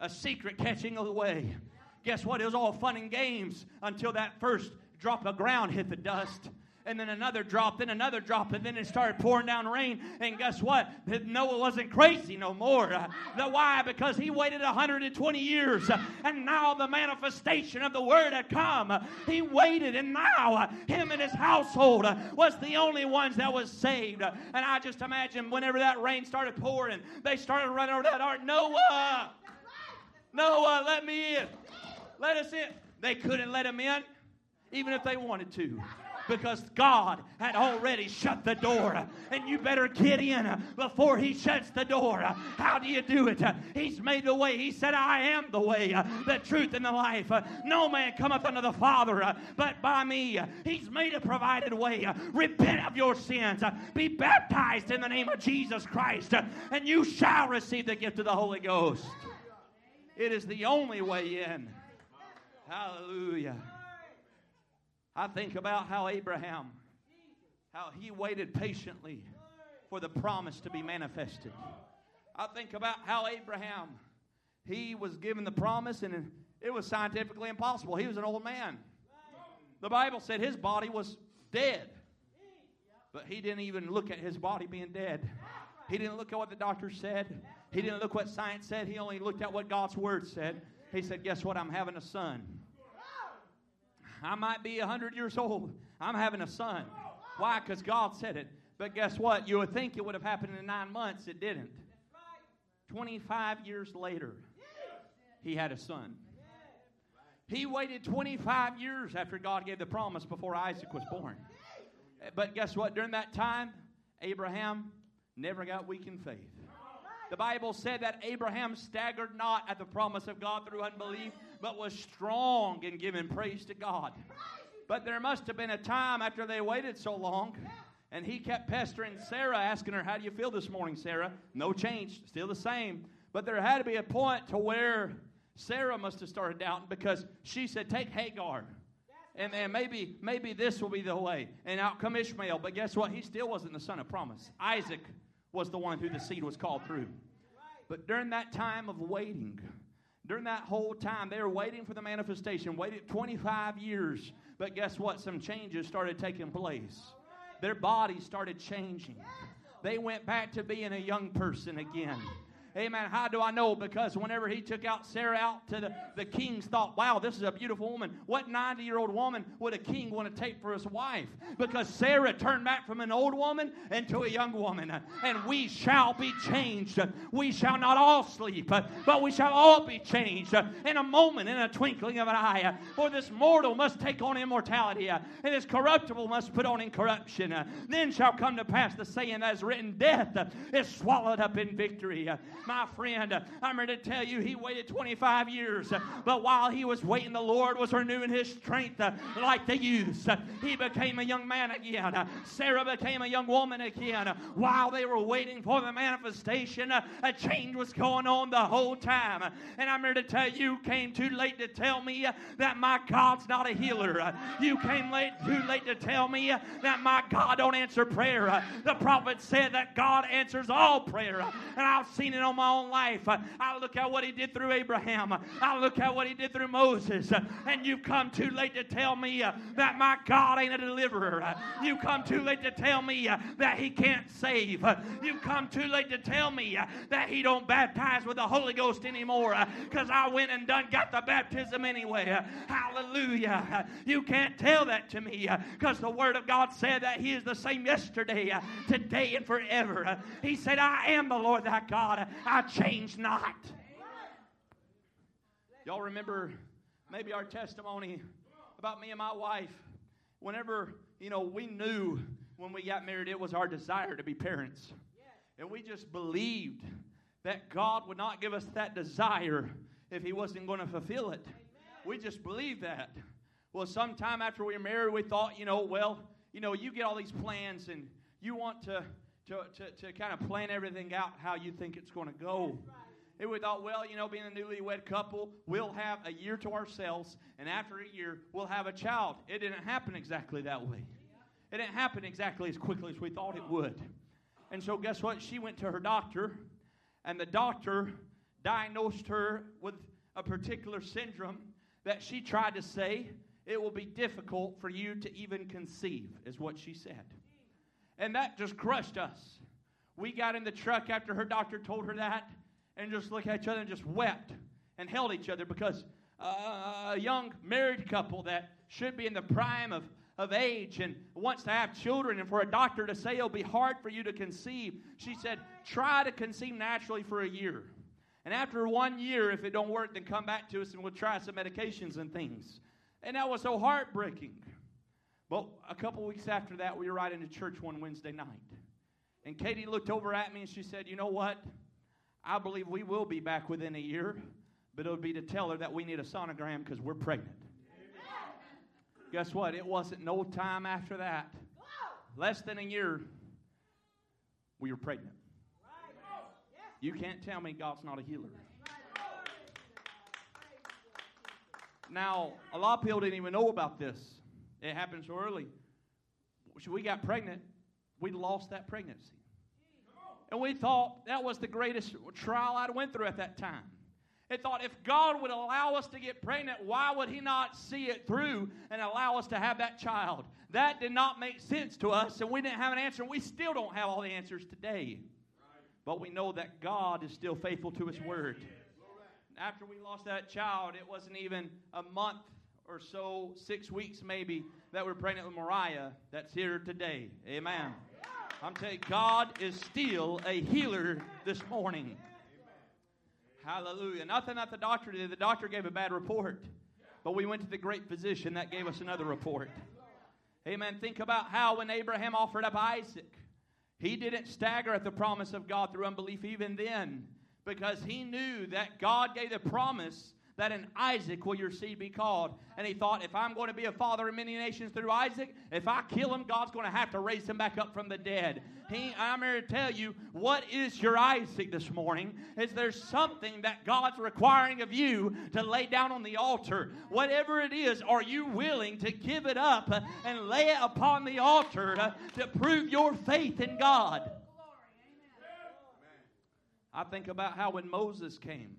A secret catching away. Guess what? It was all fun and games until that first drop of ground hit the dust and then another drop, then another drop, and then it started pouring down rain. And guess what? Noah wasn't crazy no more. Uh, the why? Because he waited 120 years, uh, and now the manifestation of the word had come. He waited, and now uh, him and his household was the only ones that was saved. And I just imagine whenever that rain started pouring, they started running over that ark. Noah, Noah, let me in. Let us in. They couldn't let him in, even if they wanted to because God had already shut the door. And you better get in before He shuts the door. How do you do it? He's made the way. He said, I am the way, the truth, and the life. No man cometh unto the Father but by me. He's made a provided way. Repent of your sins. Be baptized in the name of Jesus Christ, and you shall receive the gift of the Holy Ghost. It is the only way in. Hallelujah. I think about how Abraham, how he waited patiently for the promise to be manifested. I think about how Abraham, he was given the promise and it was scientifically impossible. He was an old man. The Bible said his body was dead. But he didn't even look at his body being dead. He didn't look at what the doctor said. He didn't look what science said. He only looked at what God's word said. He said, Guess what? I'm having a son. I might be 100 years old. I'm having a son. Why? Because God said it. But guess what? You would think it would have happened in nine months. It didn't. 25 years later, he had a son. He waited 25 years after God gave the promise before Isaac was born. But guess what? During that time, Abraham never got weak in faith. The Bible said that Abraham staggered not at the promise of God through unbelief, but was strong in giving praise to God. But there must have been a time after they waited so long, and he kept pestering Sarah, asking her, How do you feel this morning, Sarah? No change, still the same. But there had to be a point to where Sarah must have started doubting because she said, Take Hagar. And then maybe, maybe this will be the way. And out come Ishmael. But guess what? He still wasn't the son of promise. Isaac was the one who the seed was called through. But during that time of waiting, during that whole time, they were waiting for the manifestation, waited 25 years. But guess what? Some changes started taking place. Their bodies started changing. They went back to being a young person again. Amen. How do I know? Because whenever he took out Sarah out to the, the kings thought, wow, this is a beautiful woman. What 90 year old woman would a king want to take for his wife? Because Sarah turned back from an old woman into a young woman. And we shall be changed. We shall not all sleep, but we shall all be changed in a moment, in a twinkling of an eye. For this mortal must take on immortality, and this corruptible must put on incorruption. Then shall come to pass the saying that is written, Death is swallowed up in victory my friend. I'm here to tell you, he waited 25 years, but while he was waiting, the Lord was renewing his strength like the youths. He became a young man again. Sarah became a young woman again. While they were waiting for the manifestation, a change was going on the whole time. And I'm here to tell you, you came too late to tell me that my God's not a healer. You came late, too late to tell me that my God don't answer prayer. The prophet said that God answers all prayer. And I've seen it on my own life. I look at what He did through Abraham. I look at what He did through Moses. And you've come too late to tell me uh, that my God ain't a deliverer. You come too late to tell me uh, that He can't save. You've come too late to tell me uh, that He don't baptize with the Holy Ghost anymore because I went and done got the baptism anyway. Hallelujah. You can't tell that to me because the Word of God said that He is the same yesterday, today, and forever. He said, I am the Lord thy God. I change not. Y'all remember maybe our testimony about me and my wife. Whenever, you know, we knew when we got married, it was our desire to be parents. And we just believed that God would not give us that desire if He wasn't going to fulfill it. We just believed that. Well, sometime after we were married, we thought, you know, well, you know, you get all these plans and you want to, to, to, to kind of plan everything out how you think it's going to go. And we thought, well, you know, being a newlywed couple, we'll have a year to ourselves, and after a year, we'll have a child. It didn't happen exactly that way. It didn't happen exactly as quickly as we thought it would. And so, guess what? She went to her doctor, and the doctor diagnosed her with a particular syndrome that she tried to say it will be difficult for you to even conceive, is what she said. And that just crushed us. We got in the truck after her doctor told her that and just looked at each other and just wept and held each other because uh, a young married couple that should be in the prime of, of age and wants to have children, and for a doctor to say it'll be hard for you to conceive, she said, try to conceive naturally for a year. And after one year, if it don't work, then come back to us and we'll try some medications and things. And that was so heartbreaking. But a couple weeks after that, we were riding to church one Wednesday night. And Katie looked over at me and she said, You know what? I believe we will be back within a year, but it would be to tell her that we need a sonogram because we're pregnant. Guess what? It wasn't no time after that. Less than a year, we were pregnant. You can't tell me God's not a healer. Now, a lot of people didn't even know about this. It happened so early. We got pregnant, we lost that pregnancy. And we thought that was the greatest trial I'd went through at that time. It thought if God would allow us to get pregnant, why would He not see it through and allow us to have that child? That did not make sense to us, and we didn't have an answer. We still don't have all the answers today. But we know that God is still faithful to His word. After we lost that child, it wasn't even a month or so, six weeks maybe, that we're pregnant with Mariah that's here today. Amen. I'm telling you, God is still a healer this morning. Hallelujah. Nothing that the doctor did. The doctor gave a bad report. But we went to the great physician that gave us another report. Amen. Think about how when Abraham offered up Isaac, he didn't stagger at the promise of God through unbelief even then because he knew that God gave the promise that in Isaac will your seed be called. And he thought, if I'm going to be a father of many nations through Isaac, if I kill him, God's going to have to raise him back up from the dead. He, I'm here to tell you, what is your Isaac this morning? Is there something that God's requiring of you to lay down on the altar? Whatever it is, are you willing to give it up and lay it upon the altar to, to prove your faith in God? I think about how when Moses came,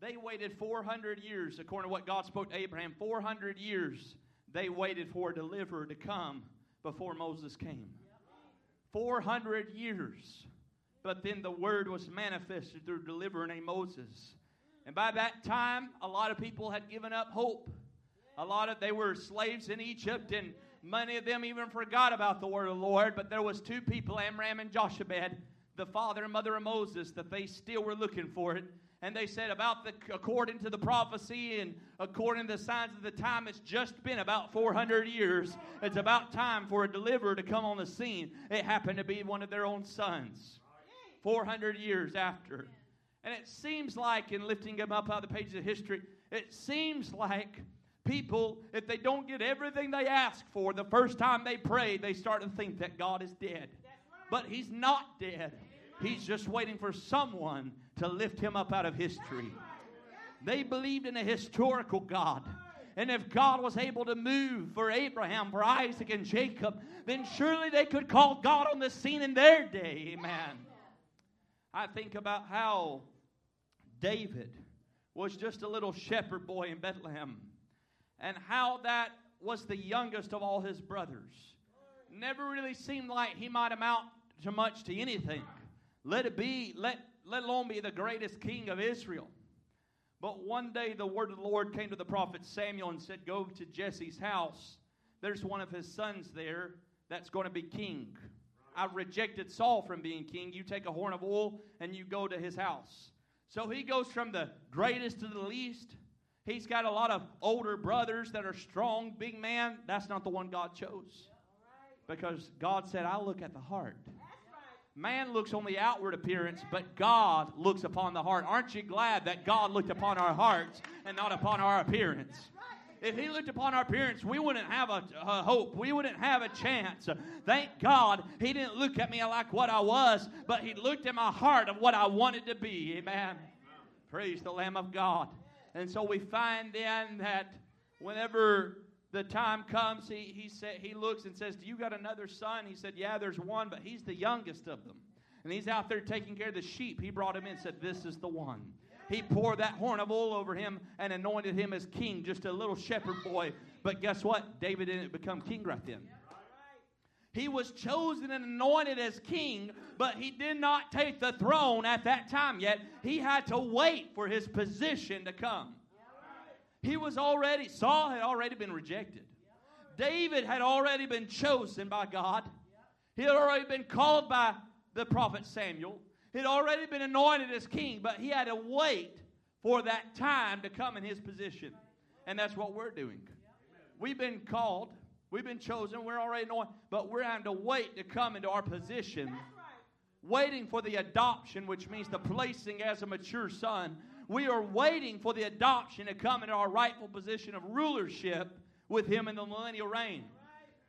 they waited 400 years, according to what God spoke to Abraham. 400 years they waited for a deliverer to come before Moses came. 400 years. But then the word was manifested through delivering a deliverer named Moses. And by that time, a lot of people had given up hope. A lot of they were slaves in Egypt, and many of them even forgot about the word of the Lord. But there was two people, Amram and Jochebed, the father and mother of Moses, that they still were looking for it. And they said, about the according to the prophecy and according to the signs of the time, it's just been about 400 years. It's about time for a deliverer to come on the scene. It happened to be one of their own sons. 400 years after. And it seems like, in lifting them up out of the pages of history, it seems like people, if they don't get everything they ask for the first time they pray, they start to think that God is dead. But He's not dead. He's just waiting for someone to lift him up out of history. They believed in a historical God. And if God was able to move for Abraham, for Isaac, and Jacob, then surely they could call God on the scene in their day. Amen. I think about how David was just a little shepherd boy in Bethlehem and how that was the youngest of all his brothers. Never really seemed like he might amount to much to anything. Let it be, let, let alone be the greatest king of Israel. But one day the word of the Lord came to the prophet Samuel and said, Go to Jesse's house. There's one of his sons there that's going to be king. I've rejected Saul from being king. You take a horn of oil and you go to his house. So he goes from the greatest to the least. He's got a lot of older brothers that are strong, big man. That's not the one God chose. Because God said, I look at the heart. Man looks on the outward appearance, but God looks upon the heart. Aren't you glad that God looked upon our hearts and not upon our appearance? If He looked upon our appearance, we wouldn't have a, a, hope. We wouldn't have a chance. Thank God He didn't look at me like what I was, but He looked at my heart of what I wanted to be. Amen. Praise the Lamb of God. And so we find then that whenever the time comes, he, he, said, he looks and says, Do you got another son? He said, Yeah, there's one, but he's the youngest of them. And he's out there taking care of the sheep. He brought him in and said, This is the one. He poured that horn of oil over him and anointed him as king, just a little shepherd boy. But guess what? David didn't become king right then. He was chosen and anointed as king, but he did not take the throne at that time yet. He had to wait for his position to come. He was already, Saul had already been rejected. David had already been chosen by God. He had already been called by the prophet Samuel. He had already been anointed as king, but he had to wait for that time to come in his position. And that's what we're doing. We've been called, we've been chosen, we're already anointed, but we're having to wait to come into our position. Waiting for the adoption, which means the placing as a mature son we are waiting for the adoption to come into our rightful position of rulership with Him in the millennial reign.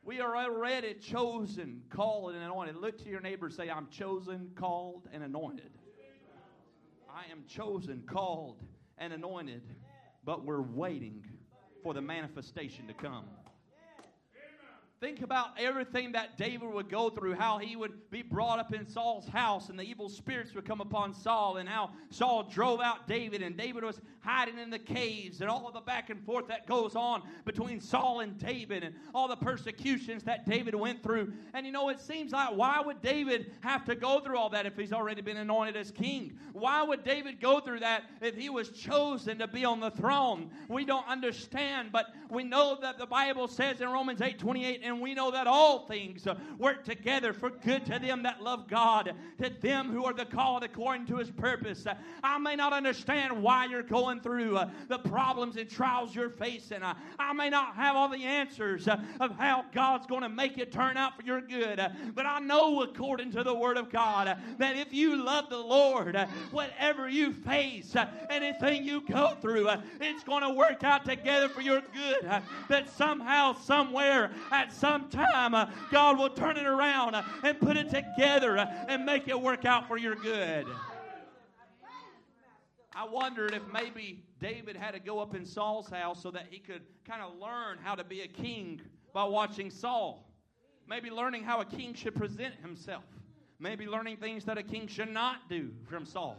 We are already chosen, called, and anointed. Look to your neighbor say, I'm chosen, called, and anointed. I am chosen, called, and anointed, but we're waiting for the manifestation to come. Think about everything that David would go through, how he would be brought up in Saul's house and the evil spirits would come upon Saul, and how Saul drove out David, and David was hiding in the caves, and all of the back and forth that goes on between Saul and David, and all the persecutions that David went through. And you know, it seems like why would David have to go through all that if he's already been anointed as king? Why would David go through that if he was chosen to be on the throne? We don't understand, but we know that the Bible says in Romans 8 28, and we know that all things work together for good to them that love God, to them who are the called according to his purpose. I may not understand why you're going through uh, the problems and trials you're facing. Uh, I may not have all the answers uh, of how God's going to make it turn out for your good, uh, but I know according to the Word of God uh, that if you love the Lord, uh, whatever you face, anything you go through, it's going to work out together for your good. that somehow, somewhere, at some time, uh, God will turn it around uh, and put it together uh, and make it work out for your good. I wondered if maybe David had to go up in Saul's house so that he could kind of learn how to be a king by watching Saul. Maybe learning how a king should present himself. Maybe learning things that a king should not do from Saul.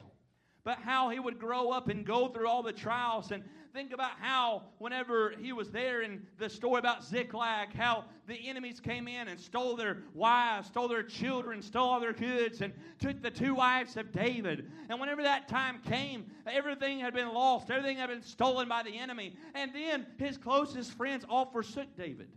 But how he would grow up and go through all the trials and think about how, whenever he was there in the story about Ziklag, how the enemies came in and stole their wives, stole their children, stole all their goods, and took the two wives of David. And whenever that time came, everything had been lost, everything had been stolen by the enemy. And then his closest friends all forsook David.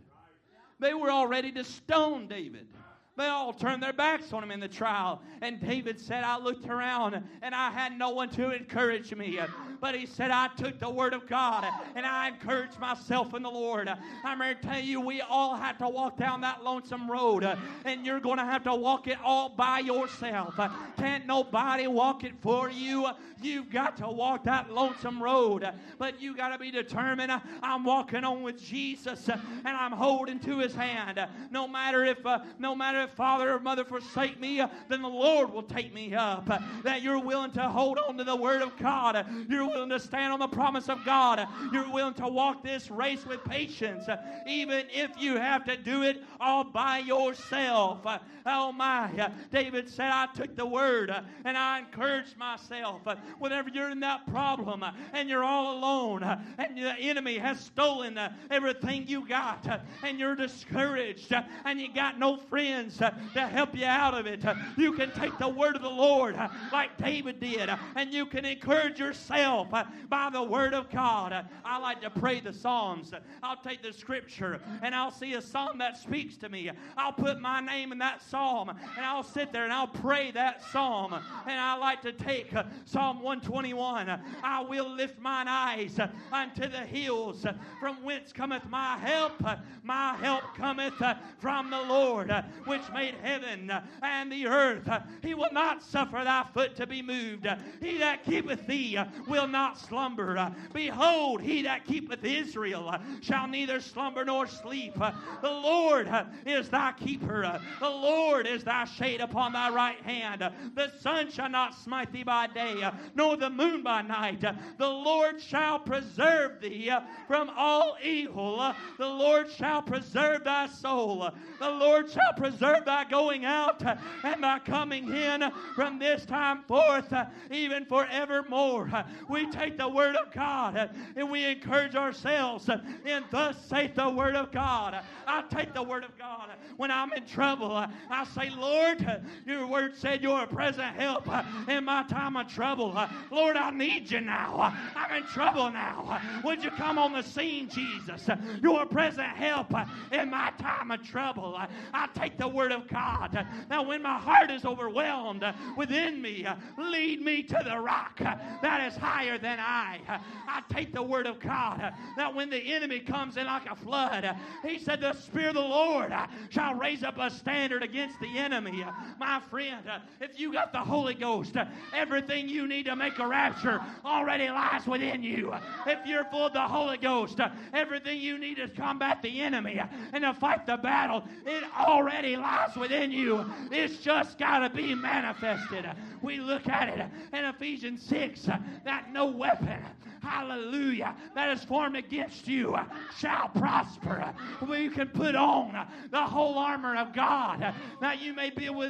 They were all ready to stone David. They all turned their backs on him in the trial. And David said, I looked around and I had no one to encourage me. But he said, I took the word of God and I encouraged myself in the Lord. I'm here to tell you, we all have to walk down that lonesome road. And you're going to have to walk it all by yourself. Can't nobody walk it for you. You've got to walk that lonesome road. But you got to be determined. I'm walking on with Jesus and I'm holding to his hand. No matter if, uh, no matter father or mother forsake me, uh, then the Lord will take me up. Uh, that you're willing to hold on to the word of God. Uh, you're willing to stand on the promise of God. You're willing to walk this race with patience, even if you have to do it all by yourself. Oh my. David said, I took the word and I encouraged myself. Whenever you're in that problem and you're all alone and the enemy has stolen everything you got and you're discouraged and you got no friends Uh, to help you out of it, uh, you can take the word of the Lord uh, like David did and you can encourage yourself by the word of God. I like to pray the Psalms. I'll take the scripture and I'll see a psalm that speaks to me. I'll put my name in that psalm and I'll sit there and I'll pray that psalm. And I like to take Psalm 121. I will lift mine eyes unto the hills from whence cometh my help. My help cometh from the Lord, which made heaven and the earth. He will not suffer thy foot to be moved. He that keepeth thee will not slumber. Behold, he that keepeth Israel shall neither slumber nor sleep. The Lord is thy keeper. The Lord is thy shade upon thy right hand. The sun shall not smite thee by day, nor the moon by night. The Lord shall preserve thee from all evil. The Lord shall preserve thy soul. The Lord shall preserve thy going out and thy coming in from this time forth, even forevermore. We take the word of God and we encourage ourselves in thus saith the word of God. I take the word of God when I'm in trouble. I say, Lord, your word said you're a present help in my time of trouble. Lord, I need you now. I'm in trouble now. Would you come on the scene, Jesus? You're a present help in my time of trouble. I take the word of God. Now, when my heart is overwhelmed within me, lead me to the rock that is higher than I. I take the word of God. That when the enemy comes in like a flood, he said, The Spirit of the Lord shall raise up a standard against the enemy. My friend, if you got the Holy Ghost, everything you need to make a rapture already lies within you. If you're full of the Holy Ghost, everything you need to combat the enemy and to fight the battle, it already within you. It's just got to be manifested. We look at it in Ephesians 6 that no weapon hallelujah, that is formed against you shall prosper. We can put on the whole armor of God that you may be able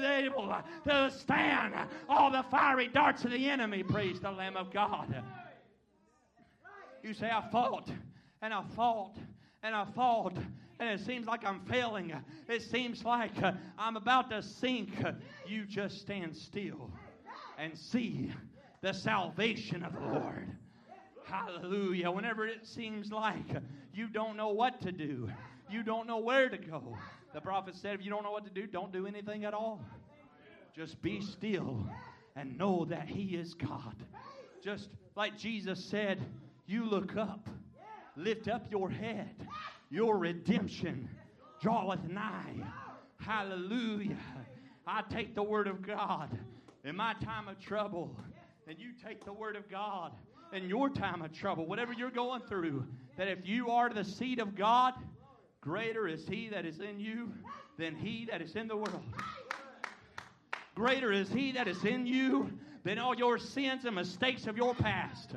to stand all the fiery darts of the enemy. Praise the Lamb of God. You say, I fought and I fought and I fought and it seems like I'm failing. It seems like uh, I'm about to sink. You just stand still and see the salvation of the Lord. Hallelujah. Whenever it seems like you don't know what to do, you don't know where to go. The prophet said, if you don't know what to do, don't do anything at all. Just be still and know that He is God. Just like Jesus said, you look up, lift up your head, your redemption draweth nigh. Hallelujah. I take the word of God in my time of trouble, and you take the word of God in your time of trouble, whatever you're going through, that if you are the seed of God, greater is He that is in you than He that is in the world. Greater is He that is in you than all your sins and mistakes of your past.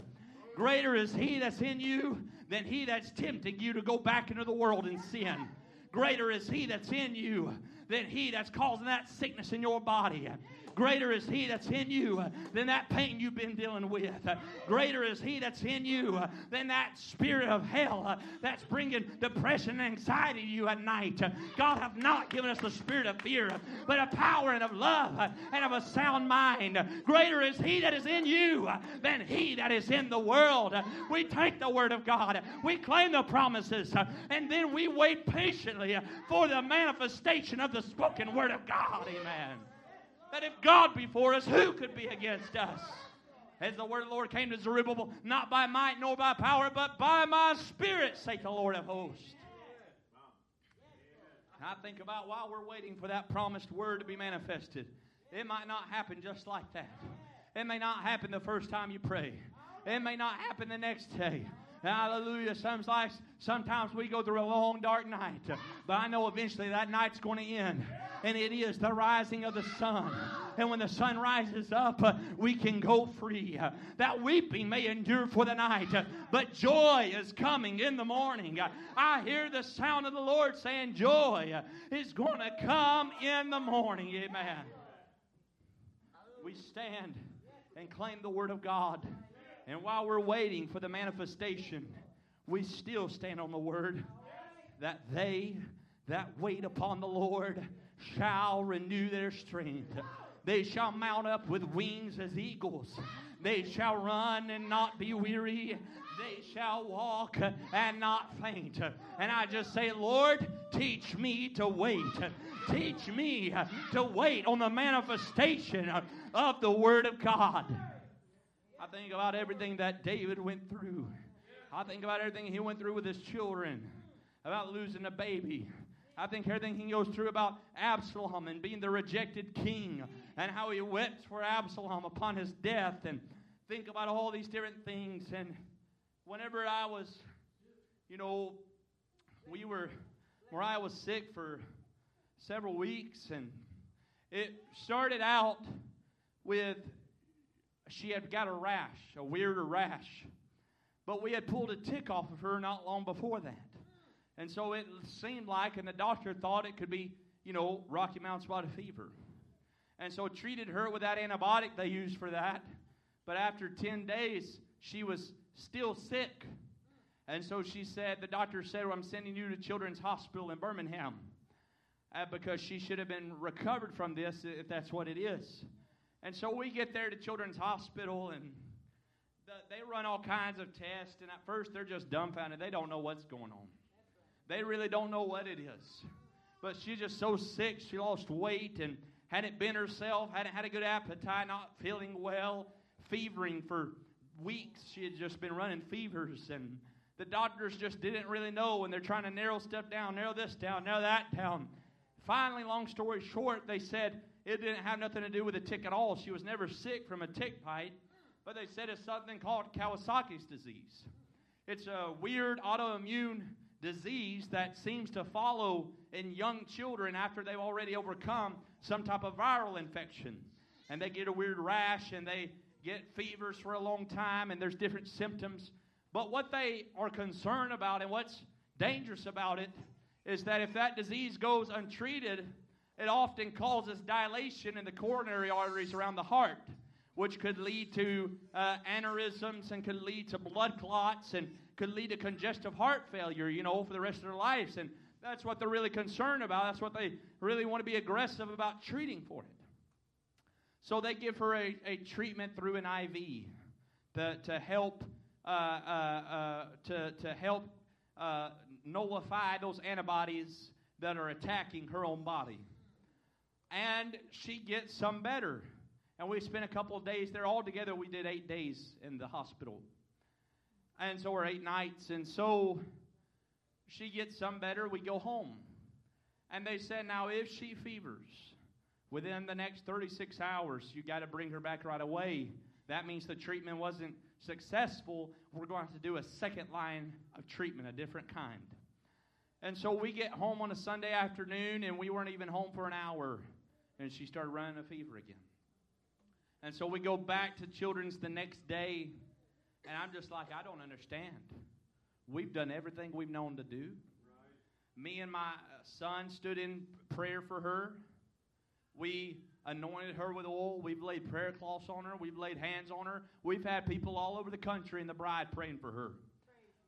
Greater is He that's in you than He that's tempting you to go back into the world and sin. Greater is He that's in you than He that's causing that sickness in your body. Greater is He that's in you uh, than that pain you've been dealing with. Uh, greater is He that's in you uh, than that spirit of hell that's bringing depression and anxiety to you at night. God have not given us the spirit of fear, but a power and of love and of a sound mind. Greater is He that is in you than He that is in the world. We take the Word of God, we claim the promises, and then we wait patiently for the manifestation of the spoken Word of God. Amen that if God be for us, who could be against us? As the word of the Lord came to Zerubbabel, not by might nor by power, but by my spirit, saith the Lord of hosts. I think about while we're waiting for that promised word to be manifested, it might not happen just like that. It may not happen the first time you pray. It may not happen the next day. Hallelujah. Sometimes, sometimes we go through a long, dark night, but I know eventually that night's going to end. And it is the rising of the sun. And when the sun rises up, uh, we can go free. Uh, that weeping may endure for the night, uh, but joy is coming in the morning. I hear the sound of the Lord saying, Joy is going to come in the morning. Amen. We stand and claim the Word of God. And while we're waiting for the manifestation, we still stand on the Word that they that wait upon the Lord shall renew their strength. They shall mount up with wings as eagles. They shall run and not be weary. They shall walk and not faint. And I just say, Lord, teach me to wait. Teach me to wait on the manifestation of the Word of God. I think about everything that David went through. I think about everything he went through with his children, about losing a baby. I think everything he goes through about Absalom and being the rejected king and how he wept for Absalom upon his death and think about all these different things. And whenever I was, you know, we were, Mariah was sick for several weeks and it started out with she had got a rash, a weirder rash. But we had pulled a tick off of her not long before that. And so it seemed like, and the doctor thought it could be, you know, Rocky Mountain spotted fever. And so treated her with that antibiotic they used for that. But after 10 days, she was still sick. And so she said, the doctor said, well, I'm sending you to Children's Hospital in Birmingham uh, because she should have been recovered from this if that's what it is. And so we get there to Children's Hospital and the, they run all kinds of tests. And at first, they're just dumbfounded. They don't know what's going on. They really don't know what it is. But she's just so sick, she lost weight and hadn't been herself, hadn't had a good appetite, not feeling well, fevering for weeks. She had just been running fevers, and the doctors just didn't really know, and they're trying to narrow stuff down, narrow this down, narrow that down. Finally, long story short, they said it didn't have nothing to do with a tick at all. She was never sick from a tick bite, but they said it's something called Kawasaki's disease. It's a weird autoimmune disease that seems to follow in young children after they've already overcome some type of viral infection. And they get a weird rash and they get fevers for a long time and there's different symptoms. But what they are concerned about and what's dangerous about it is that if that disease goes untreated, it often causes dilation in the coronary arteries around the heart, which could lead to uh, aneurysms and could lead to blood clots and could lead to congestive heart failure, you know, for the rest of their lives. And that's what they're really concerned about. That's what they really want to be aggressive about treating for it. So they give her a, a treatment through an IV to, to help uh, uh, uh, to, to help uh, nullify those antibodies that are attacking her own body. And she gets some better. And we spent a couple of days there. All together, we did eight days in the hospital and so we're eight nights. And so she gets some better. We go home. And they said, now if she fevers within the next 36 hours, you got to bring her back right away. That means the treatment wasn't successful. We're going to do a second line of treatment, a different kind. And so we get home on a Sunday afternoon, and we weren't even home for an hour. And she started running a fever again. And so we go back to Children's the next day and I'm just like, I don't understand. We've done everything we've known to do. Right. Me and my uh, son stood in prayer for her. We anointed her with oil. We've laid prayer cloths on her. We've laid hands on her. We've had people all over the country and the bride praying for her.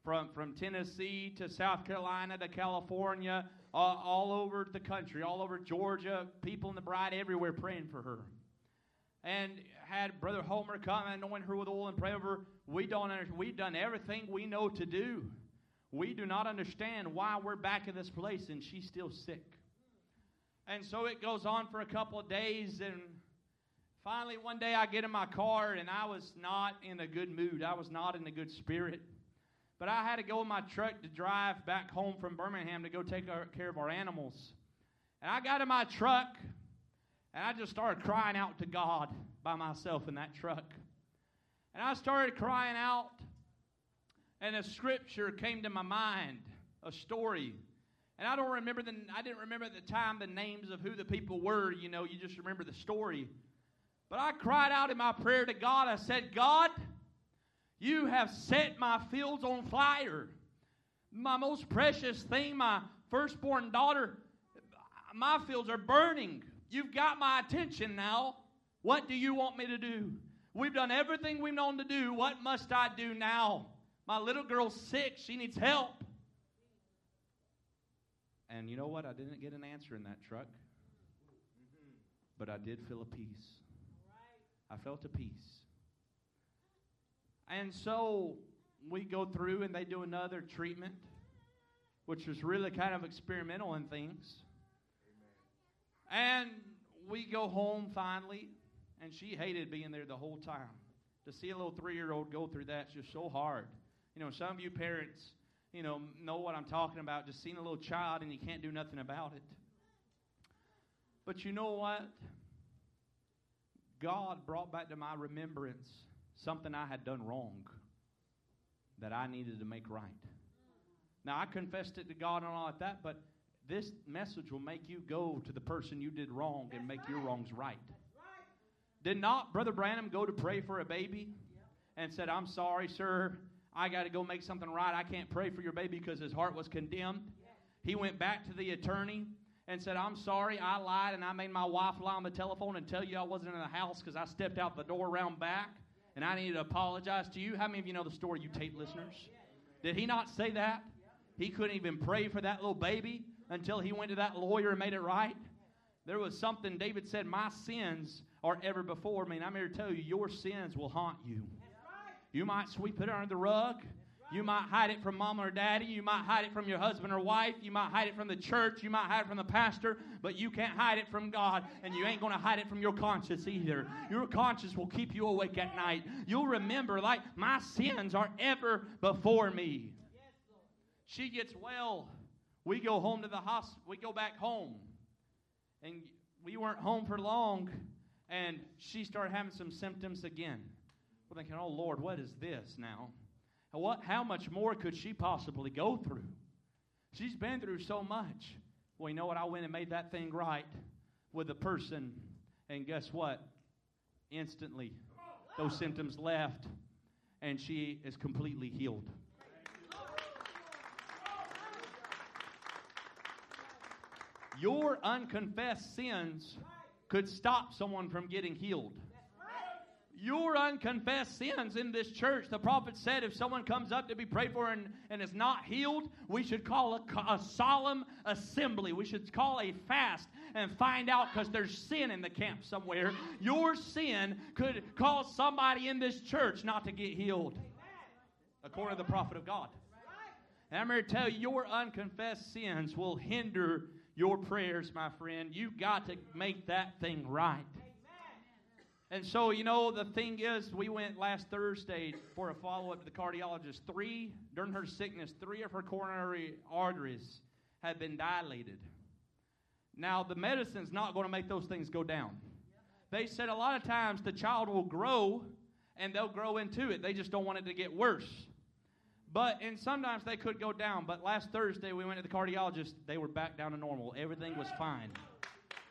From, from Tennessee to South Carolina to California, uh, all over the country, all over Georgia, people in the bride everywhere praying for her. And had Brother Homer come and anoint her with oil and pray over. We don't understand. We've done everything we know to do. We do not understand why we're back in this place and she's still sick. And so it goes on for a couple of days. And finally, one day I get in my car and I was not in a good mood. I was not in a good spirit. But I had to go in my truck to drive back home from Birmingham to go take care of our animals. And I got in my truck and I just started crying out to God by myself in that truck. And I started crying out. and a scripture came to my mind, a story. And I don't remember the I didn't remember at the time the names of who the people were, you know, you just remember the story. But I cried out in my prayer to God. I said, "God, you have set my fields on fire. My most precious thing, my firstborn daughter, my fields are burning. You've got my attention now. What do you want me to do? We've done everything we've known to do. What must I do now? My little girl's sick. She needs help. And you know what? I didn't get an answer in that truck. But I did feel a peace. I felt a peace. And so we go through and they do another treatment, which was really kind of experimental in things. And we go home finally, and she hated being there the whole time. To see a little three year old go through that's just so hard. You know, some of you parents, you know, know what I'm talking about. Just seeing a little child and you can't do nothing about it. But you know what? God brought back to my remembrance something I had done wrong that I needed to make right. Now, I confessed it to God and all like that, but this message will make you go to the person you did wrong and make your wrongs right. Did not Brother Branham go to pray for a baby and said, I'm sorry, sir. I got to go make something right. I can't pray for your baby because his heart was condemned. He went back to the attorney and said, I'm sorry, I lied and I made my wife lie on the telephone and tell you I wasn't in the house because I stepped out the door around back and I needed to apologize to you. How many of you know the story, you tape listeners? Did he not say that? He couldn't even pray for that little baby until he went to that lawyer and made it right. There was something David said, My sins are ever before me. And I'm here to tell you, your sins will haunt you. You might sweep it under the rug. You might hide it from mom or daddy. You might hide it from your husband or wife. You might hide it from the church. You might hide it from the pastor. But you can't hide it from God. And you ain't going to hide it from your conscience either. Your conscience will keep you awake at night. You'll remember, like, my sins are ever before me. She gets well. We go home to the hospital. We go back home. And we weren't home for long. And she started having some symptoms again. We're thinking, oh, Lord, what is this now? What, how much more could she possibly go through? She's been through so much. Well, you know what? I went and made that thing right with the person, and guess what? Instantly, those symptoms left, and she is completely healed. Your unconfessed sins could stop someone from getting healed your unconfessed sins in this church. The prophet said if someone comes up to be prayed for and, and is not healed, we should call a, a solemn assembly. We should call a fast and find out because there's sin in the camp somewhere. Your sin could cause somebody in this church not to get healed, according to the prophet of God. And I'm here to tell you, your unconfessed sins will hinder your prayers, my friend. You've got to make that thing right. And so, you know, the thing is, we went last Thursday for a follow up to the cardiologist. Three, during her sickness, three of her coronary arteries had been dilated. Now, the medicine's not going to make those things go down. They said a lot of times the child will grow and they'll grow into it. They just don't want it to get worse. But, and sometimes they could go down. But last Thursday, we went to the cardiologist. They were back down to normal. Everything was fine.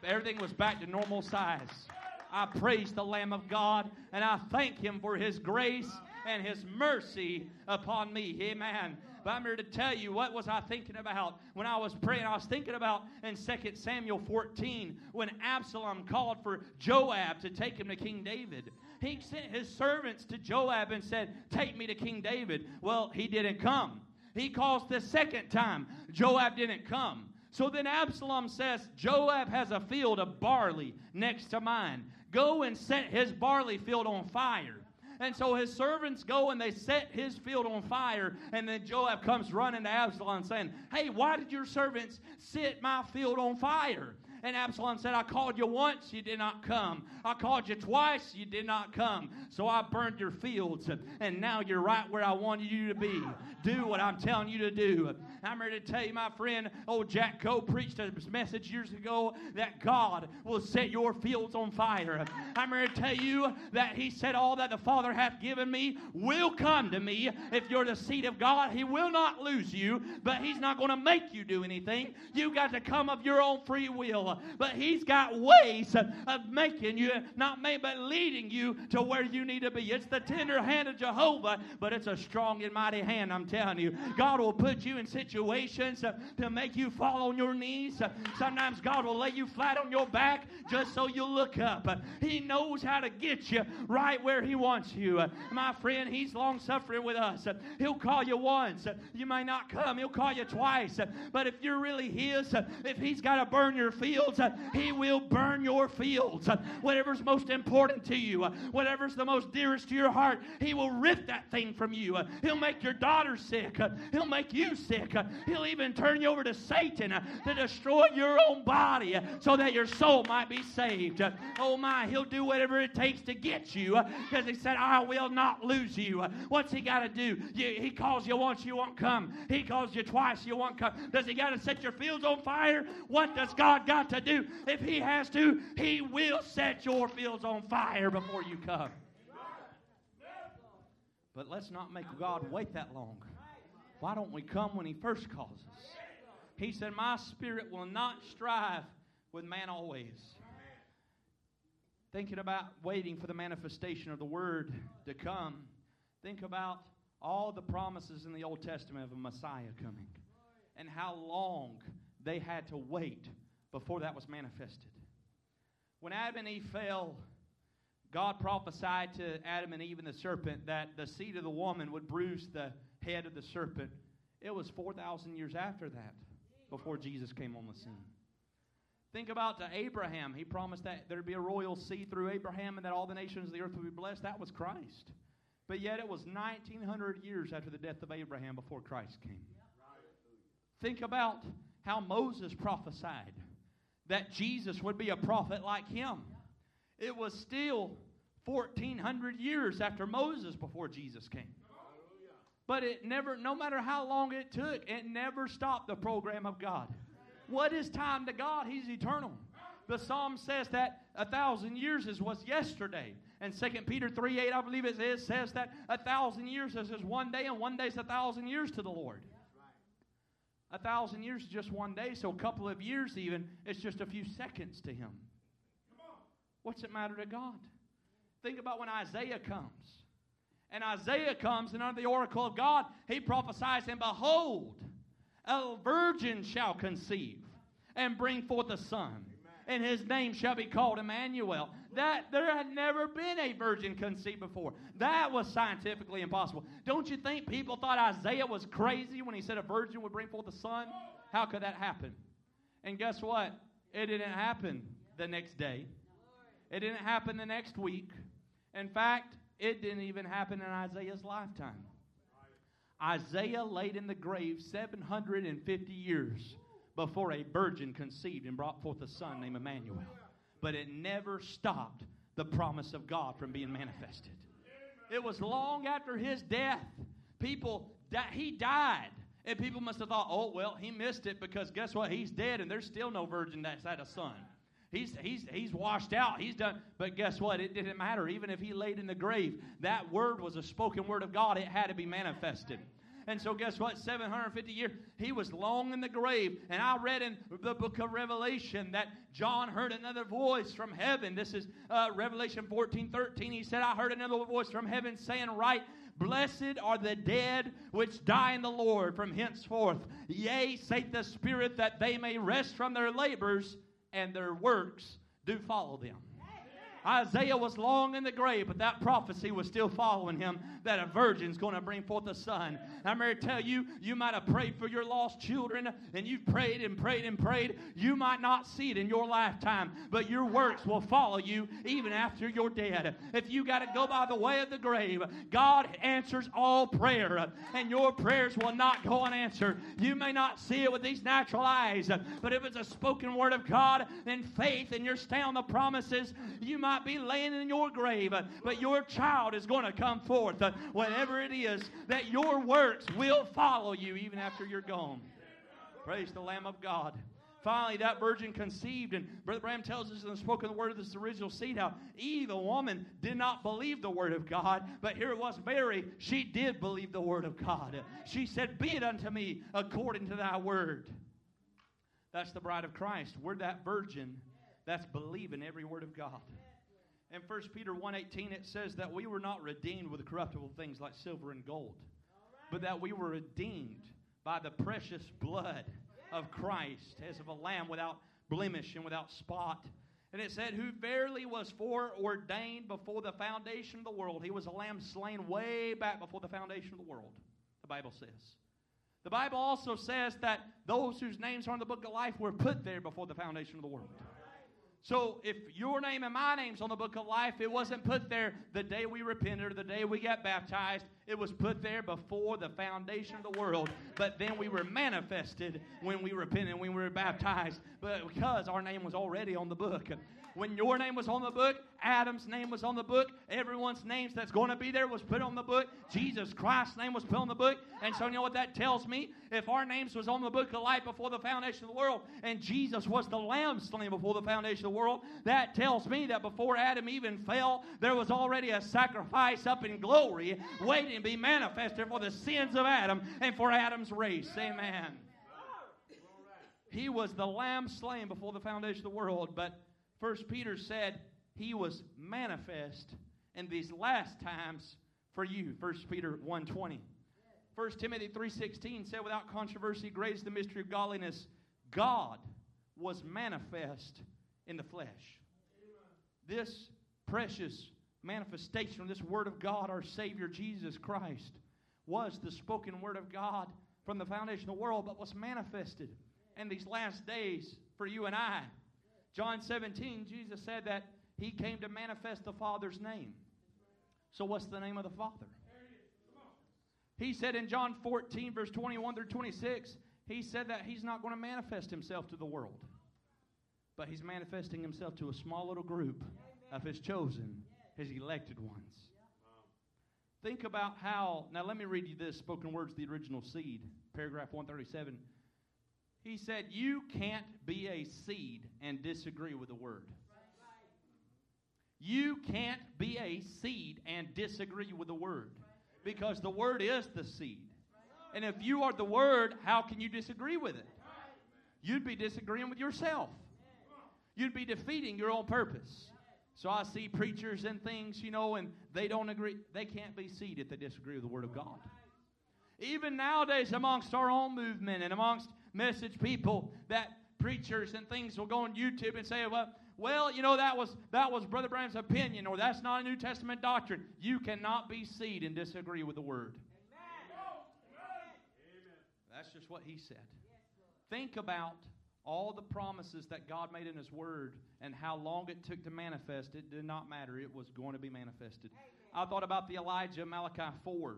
Everything was back to normal size. I praise the Lamb of God and I thank Him for His grace and His mercy upon me. Amen. But I'm here to tell you what was I thinking about when I was praying. I was thinking about in 2 Samuel 14 when Absalom called for Joab to take him to King David. He sent his servants to Joab and said, Take me to King David. Well, he didn't come. He calls the second time. Joab didn't come. So then Absalom says, Joab has a field of barley next to mine. Go and set his barley field on fire. And so his servants go and they set his field on fire. And then Joab comes running to Absalom saying, Hey, why did your servants set my field on fire? And Absalom said, I called you once, you did not come. I called you twice, you did not come. So I burned your fields, and now you're right where I wanted you to be. Do what I'm telling you to do. I'm ready to tell you, my friend, old Jack Coe preached a message years ago that God will set your fields on fire. I'm ready to tell you that He said, All that the Father hath given me will come to me. If you're the seed of God, He will not lose you, but He's not going to make you do anything. You got to come of your own free will. But He's got ways of making you, not made, but leading you to where you need to be. It's the tender hand of Jehovah, but it's a strong and mighty hand, I'm telling you. God will put you in situations to make you fall on your knees. Sometimes God will lay you flat on your back just so you look up. He knows how to get you right where He wants you. My friend, He's long suffering with us. He'll call you once. You may not come. He'll call you twice. But if you're really His, if He's got to burn your fields, uh, He will burn your fields. Uh, whatever's most important to you, uh, whatever's the most dearest to your heart, He will rip that thing from you. He'll make your daughter sick. He'll make you sick. He'll even turn you over to Satan to destroy your own body so that your soul might be saved. Oh my, He'll do whatever it takes to get you because He said, I will not lose you. What's He got to do? he calls you once, you won't come. He calls you twice, you won't come. Does He got to set your fields on fire? What does God got to do? If He has to, He will set your fields on fire before you come. But let's not make God wait that long. Why don't we come when He first calls us? He said, My spirit will not strive with man always. Thinking about waiting for the manifestation of the Word to come, think about all the promises in the Old Testament of a Messiah coming and how long they had to wait before that was manifested. When Adam and Eve fell, God prophesied to Adam and Eve and the serpent that the seed of the woman would bruise the head of the serpent. It was 4,000 years after that before Jesus came on the scene. Think about to Abraham. He promised that there'd be a royal seed through Abraham and that all the nations of the earth would be blessed. That was Christ. But yet it was 1900 years after the death of Abraham before Christ came. Think about how Moses prophesied that Jesus would be a prophet like him. It was still 1400 years after Moses before Jesus came. But it never, no matter how long it took, it never stopped the program of God. What is time to God? He's eternal. The psalm says that a thousand years is was yesterday. And 2 Peter 3 8, I believe it is, says that a thousand years is one day, and one day is a thousand years to the Lord. A thousand years is just one day, so a couple of years even, it's just a few seconds to him. What's it matter to God? Think about when Isaiah comes. And Isaiah comes, and under the oracle of God, he prophesies, and behold, a virgin shall conceive and bring forth a son, and his name shall be called Emmanuel. That there had never been a virgin conceived before. That was scientifically impossible. Don't you think people thought Isaiah was crazy when he said a virgin would bring forth a son? How could that happen? And guess what? It didn't happen the next day. It didn't happen the next week. In fact, it didn't even happen in Isaiah's lifetime. Isaiah laid in the grave 750 years before a virgin conceived and brought forth a son named Emmanuel. But it never stopped the promise of God from being manifested. It was long after his death. People, he died. And people must have thought, oh, well, he missed it because guess what? He's dead and there's still no virgin that's had a son. He's, he's, he's washed out. He's done. But guess what? It didn't matter. Even if he laid in the grave, that word was a spoken word of God. It had to be manifested. And so, guess what? 750 years, he was long in the grave. And I read in the book of Revelation that John heard another voice from heaven. This is uh, Revelation 14 13. He said, I heard another voice from heaven saying, Write, Blessed are the dead which die in the Lord from henceforth. Yea, saith the Spirit, that they may rest from their labors and their works do follow them. Isaiah was long in the grave, but that prophecy was still following him that a virgin's going to bring forth a son. I'm here to tell you, you might have prayed for your lost children, and you've prayed and prayed and prayed. You might not see it in your lifetime, but your works will follow you even after you're dead. If you got to go by the way of the grave, God answers all prayer, and your prayers will not go unanswered. You may not see it with these natural eyes, but if it's a spoken word of God in faith and you're staying on the promises, you might be laying in your grave, uh, but your child is going to come forth. Uh, whatever it is, that your works will follow you even after you're gone. Praise the Lamb of God. Finally, that virgin conceived, and Brother Branham tells us in the spoken word of this original seed how Eve, a woman, did not believe the word of God, but here it was Mary, she did believe the word of God. She said, Be it unto me according to thy word. That's the bride of Christ. We're that virgin that's believing every word of God. In 1 Peter 1.18 it says that we were not redeemed with corruptible things like silver and gold, but that we were redeemed by the precious blood of Christ as of a lamb without blemish and without spot. And it said, Who verily was foreordained before the foundation of the world. He was a lamb slain way back before the foundation of the world, the Bible says. The Bible also says that those whose names are in the book of life were put there before the foundation of the world. So if your name and my name's on the book of life, it wasn't put there the day we repented or the day we got baptized. It was put there before the foundation of the world. But then we were manifested when we repented, when we were baptized. But because our name was already on the book. When your name was on the book, Adam's name was on the book, everyone's names that's going to be there was put on the book. Jesus Christ's name was put on the book. And so you know what that tells me? If our names was on the book of life before the foundation of the world, and Jesus was the lamb slain before the foundation of the world, that tells me that before Adam even fell, there was already a sacrifice up in glory waiting to be manifested for the sins of Adam and for Adam's race. Amen. He was the lamb slain before the foundation of the world, but First Peter said he was manifest in these last times for you. First Peter 1.20. 1 Timothy 3.16 said, without controversy, is the mystery of godliness. God was manifest in the flesh. This precious manifestation of this Word of God, our Savior Jesus Christ, was the spoken Word of God from the foundation of the world, but was manifested in these last days for you and I. John 17, Jesus said that he came to manifest the Father's name. So, what's the name of the Father? He said in John 14, verse 21 through 26, he said that he's not going to manifest himself to the world, but he's manifesting himself to a small little group of his chosen, his elected ones. Think about how, now let me read you this spoken words, the original seed, paragraph 137. He said, You can't be a seed and disagree with the word. You can't be a seed and disagree with the word because the word is the seed. And if you are the word, how can you disagree with it? You'd be disagreeing with yourself. You'd be defeating your own purpose. So I see preachers and things, you know, and they don't agree. They can't be seed if they disagree with the Word of God. Even nowadays, amongst our own movement and amongst message people that preachers and things will go on YouTube and say, well, well, you know, that was that was Brother Branham's opinion, or that's not a New Testament doctrine. You cannot be seed and disagree with the word. That's just what he said. Think about all the promises that God made in His Word and how long it took to manifest. It did not matter. It was going to be manifested. I thought about the Elijah Malachi 4,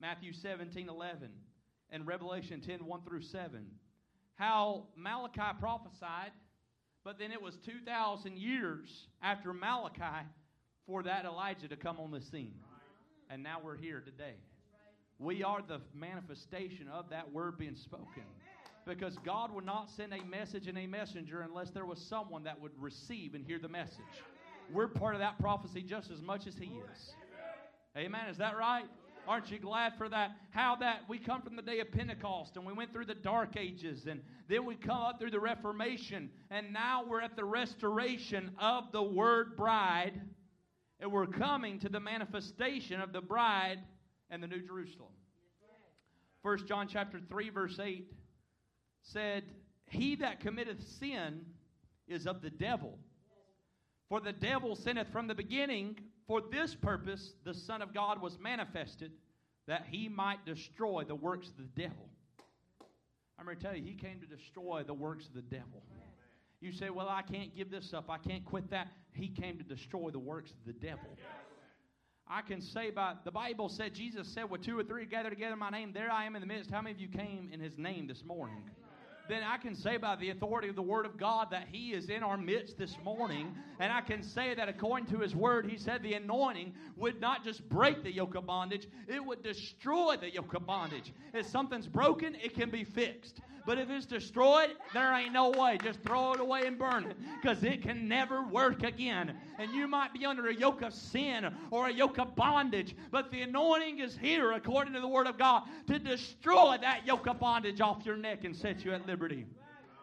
Matthew 17 11 and Revelation 10 1 through 7. How Malachi prophesied, but then it was 2,000 years after Malachi for that Elijah to come on the scene. And now we're here today. We are the manifestation of that word being spoken. Because God would not send a message and a messenger unless there was someone that would receive and hear the message. We're part of that prophecy just as much as He is. Amen. Is that right? Aren't you glad for that? How that we come from the day of Pentecost and we went through the dark ages and then we come up through the Reformation and now we're at the restoration of the word bride and we're coming to the manifestation of the bride and the New Jerusalem. First John chapter 3 verse 8 said, He that committeth sin is of the devil. For the devil sinneth from the beginning. For this purpose the Son of God was manifested, that he might destroy the works of the devil. I'm going to tell you, he came to destroy the works of the devil. You say, Well, I can't give this up. I can't quit that. He came to destroy the works of the devil. I can say by the Bible said, Jesus said, With two or three gather together in my name, there I am in the midst. How many of you came in his name this morning? Then I can say by the authority of the Word of God that He is in our midst this morning. And I can say that according to His Word, He said the anointing would not just break the yoke of bondage, it would destroy the yoke of bondage. If something's broken, it can be fixed. But if it's destroyed, there ain't no way. Just throw it away and burn it because it can never work again. And you might be under a yoke of sin or a yoke of bondage, but the anointing is here, according to the Word of God, to destroy that yoke of bondage off your neck and set you at liberty.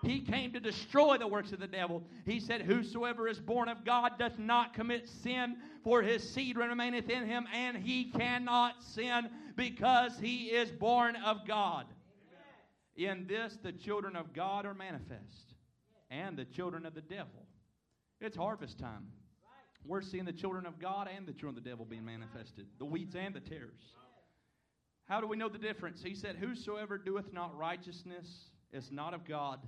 He came to destroy the works of the devil. He said, Whosoever is born of God doth not commit sin, for his seed remaineth in him, and he cannot sin because he is born of God. In this, the children of God are manifest, and the children of the devil. It's harvest time. We're seeing the children of God and the children of the devil being manifested, the weeds and the tares. How do we know the difference? He said, Whosoever doeth not righteousness is not of God,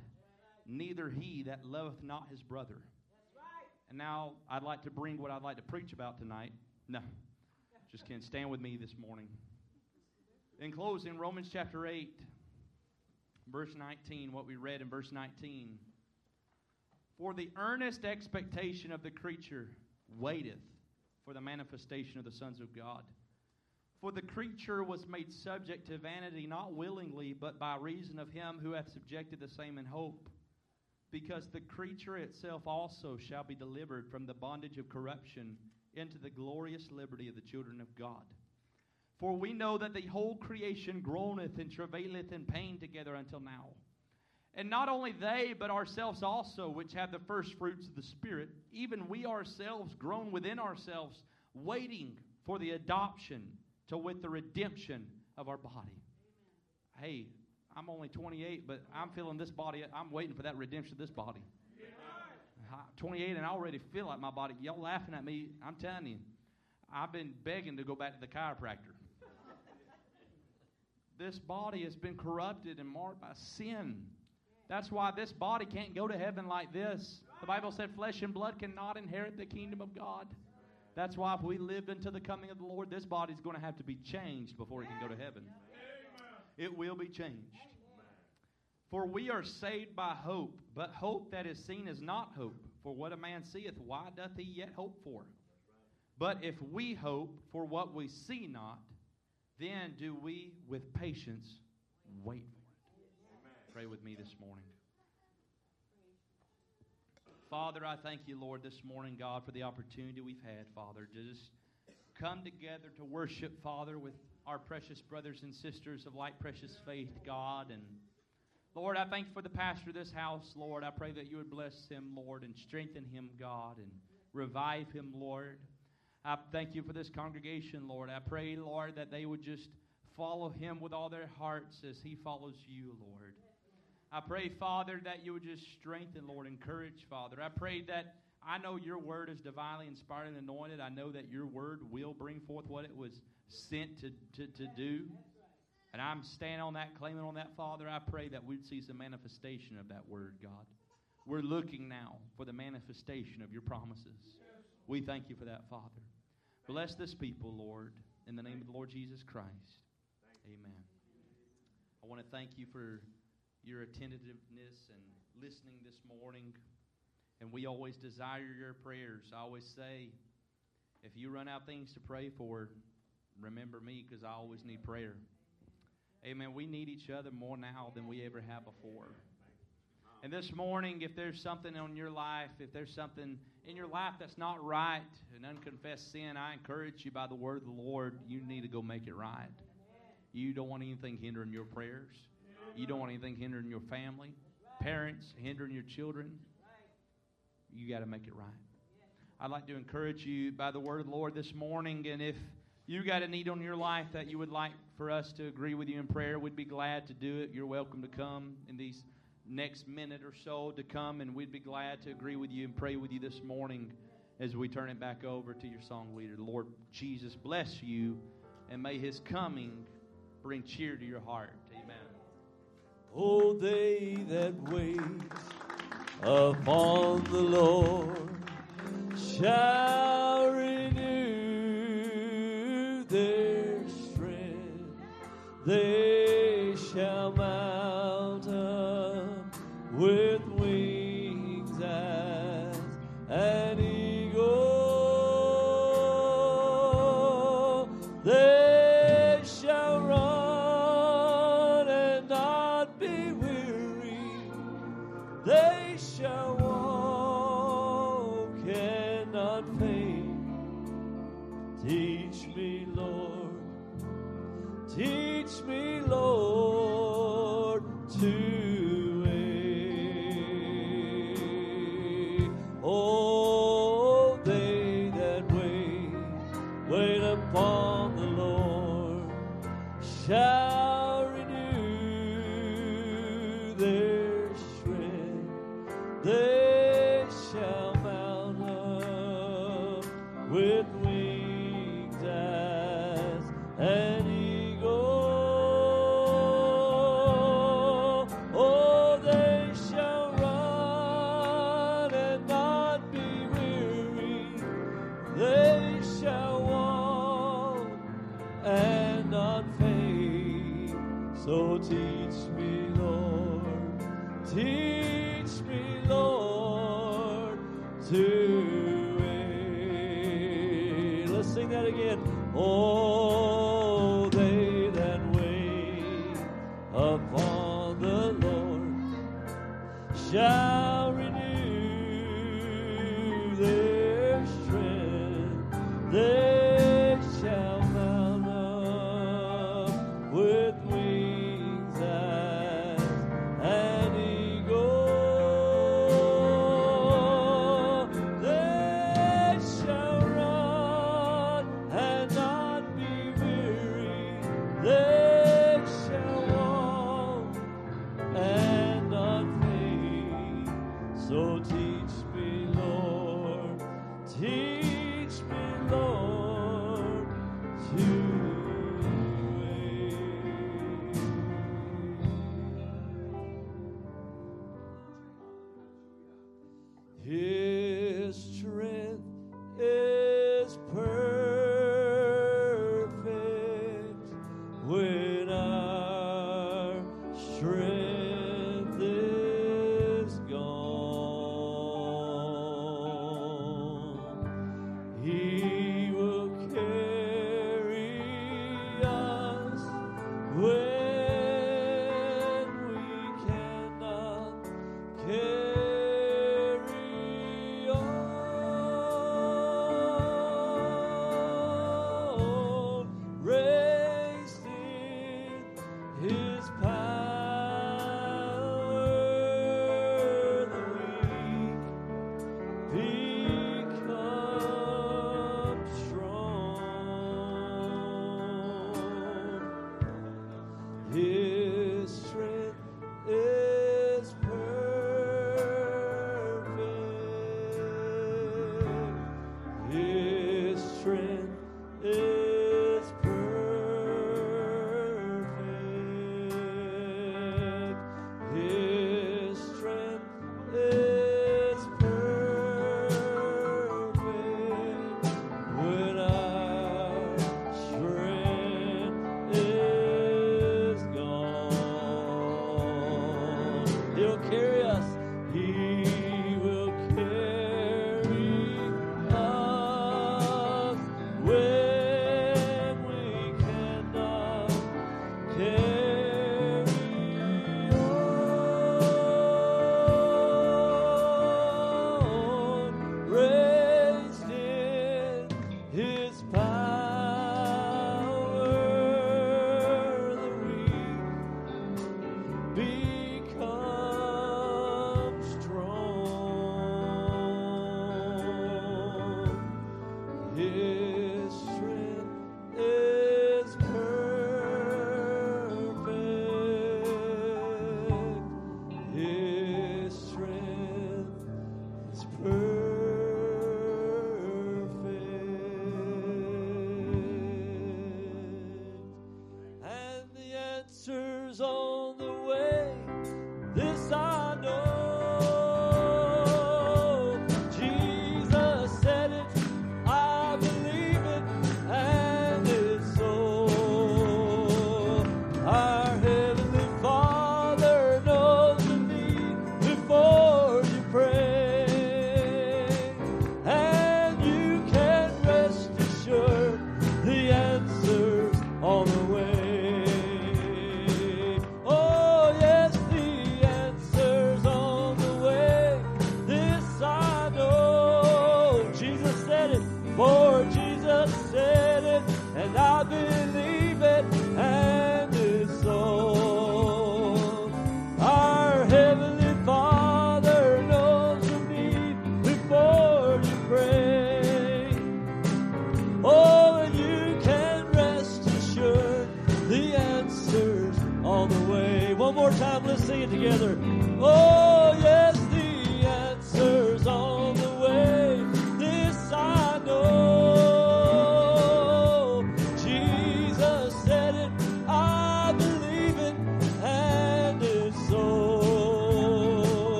neither he that loveth not his brother. And now I'd like to bring what I'd like to preach about tonight. No, just can't stand with me this morning. In closing, Romans chapter 8 verse 19, what we read in verse 19. For the earnest expectation of the creature waiteth for the manifestation of the sons of God. For the creature was made subject to vanity not willingly, but by reason of him who hath subjected the same in hope. Because the creature itself also shall be delivered from the bondage of corruption into the glorious liberty of the children of God. For we know that the whole creation groaneth and travaileth in pain together until now. And not only they, but ourselves also, which have the first fruits of the Spirit, even we ourselves groan within ourselves, waiting for the adoption to with the redemption of our body. Hey, I'm only 28, but I'm feeling this body. I'm waiting for that redemption of this body. 28 and I already feel like my body. Y'all laughing at me. I'm telling you, I've been begging to go back to the chiropractor this body has been corrupted and marked by sin. That's why this body can't go to heaven like this. The Bible said flesh and blood cannot inherit the kingdom of God. That's why if we live into the coming of the Lord, this body is going to have to be changed before it can go to heaven. It will be changed. For we are saved by hope, but hope that is seen is not hope. For what a man seeth, why doth he yet hope for? But if we hope for what we see not, then do we with patience wait for it. Pray with me this morning. Father, I thank you, Lord, this morning, God, for the opportunity we've had, Father, to just come together to worship, Father, with our precious brothers and sisters of like precious faith, God. And Lord, I thank you for the pastor of this house, Lord. I pray that you would bless him, Lord, and strengthen him, God, and revive him, Lord. I thank you for this congregation, Lord. I pray, Lord, that they would just follow him with all their hearts as he follows you, Lord. I pray, Father, that you would just strengthen, Lord, encourage, Father. I pray that I know your word is divinely inspired and anointed. I know that your word will bring forth what it was sent to, to, to do. And I'm standing on that, claiming on that, Father. I pray that we'd see some manifestation of that word, God. We're looking now for the manifestation of your promises. We thank you for that, Father. Bless this people, Lord, in the name of the Lord Jesus Christ. Amen. I want to thank you for your attentiveness and listening this morning. And we always desire your prayers. I always say, if you run out things to pray for, remember me because I always need prayer. Amen. We need each other more now than we ever have before. And this morning, if there's something on your life, if there's something in your life that's not right, an unconfessed sin, I encourage you by the word of the Lord, you need to go make it right. You don't want anything hindering your prayers. You don't want anything hindering your family, parents, hindering your children. You got to make it right. I'd like to encourage you by the word of the Lord this morning, and if you got a need on your life that you would like for us to agree with you in prayer, we'd be glad to do it. You're welcome to come in these next minute or so to come, and we'd be glad to agree with you and pray with you this morning. as we turn it back over to your song leader. Lord Jesus bless you, and may his coming bring cheer to your heart. Oh, they that wait upon the Lord shall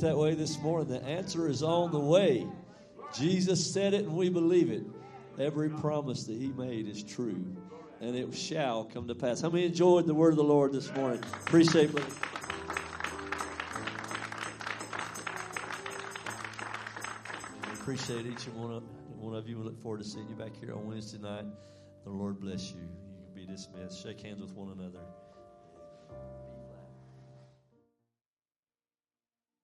that way this morning? The answer is on the way. Jesus said it and we believe it. Every promise that he made is true and it shall come to pass. How many enjoyed the word of the Lord this morning? Appreciate it. Appreciate each and one of, one of you. We look forward to seeing you back here on Wednesday night. The Lord bless you. You can be dismissed. Shake hands with one another.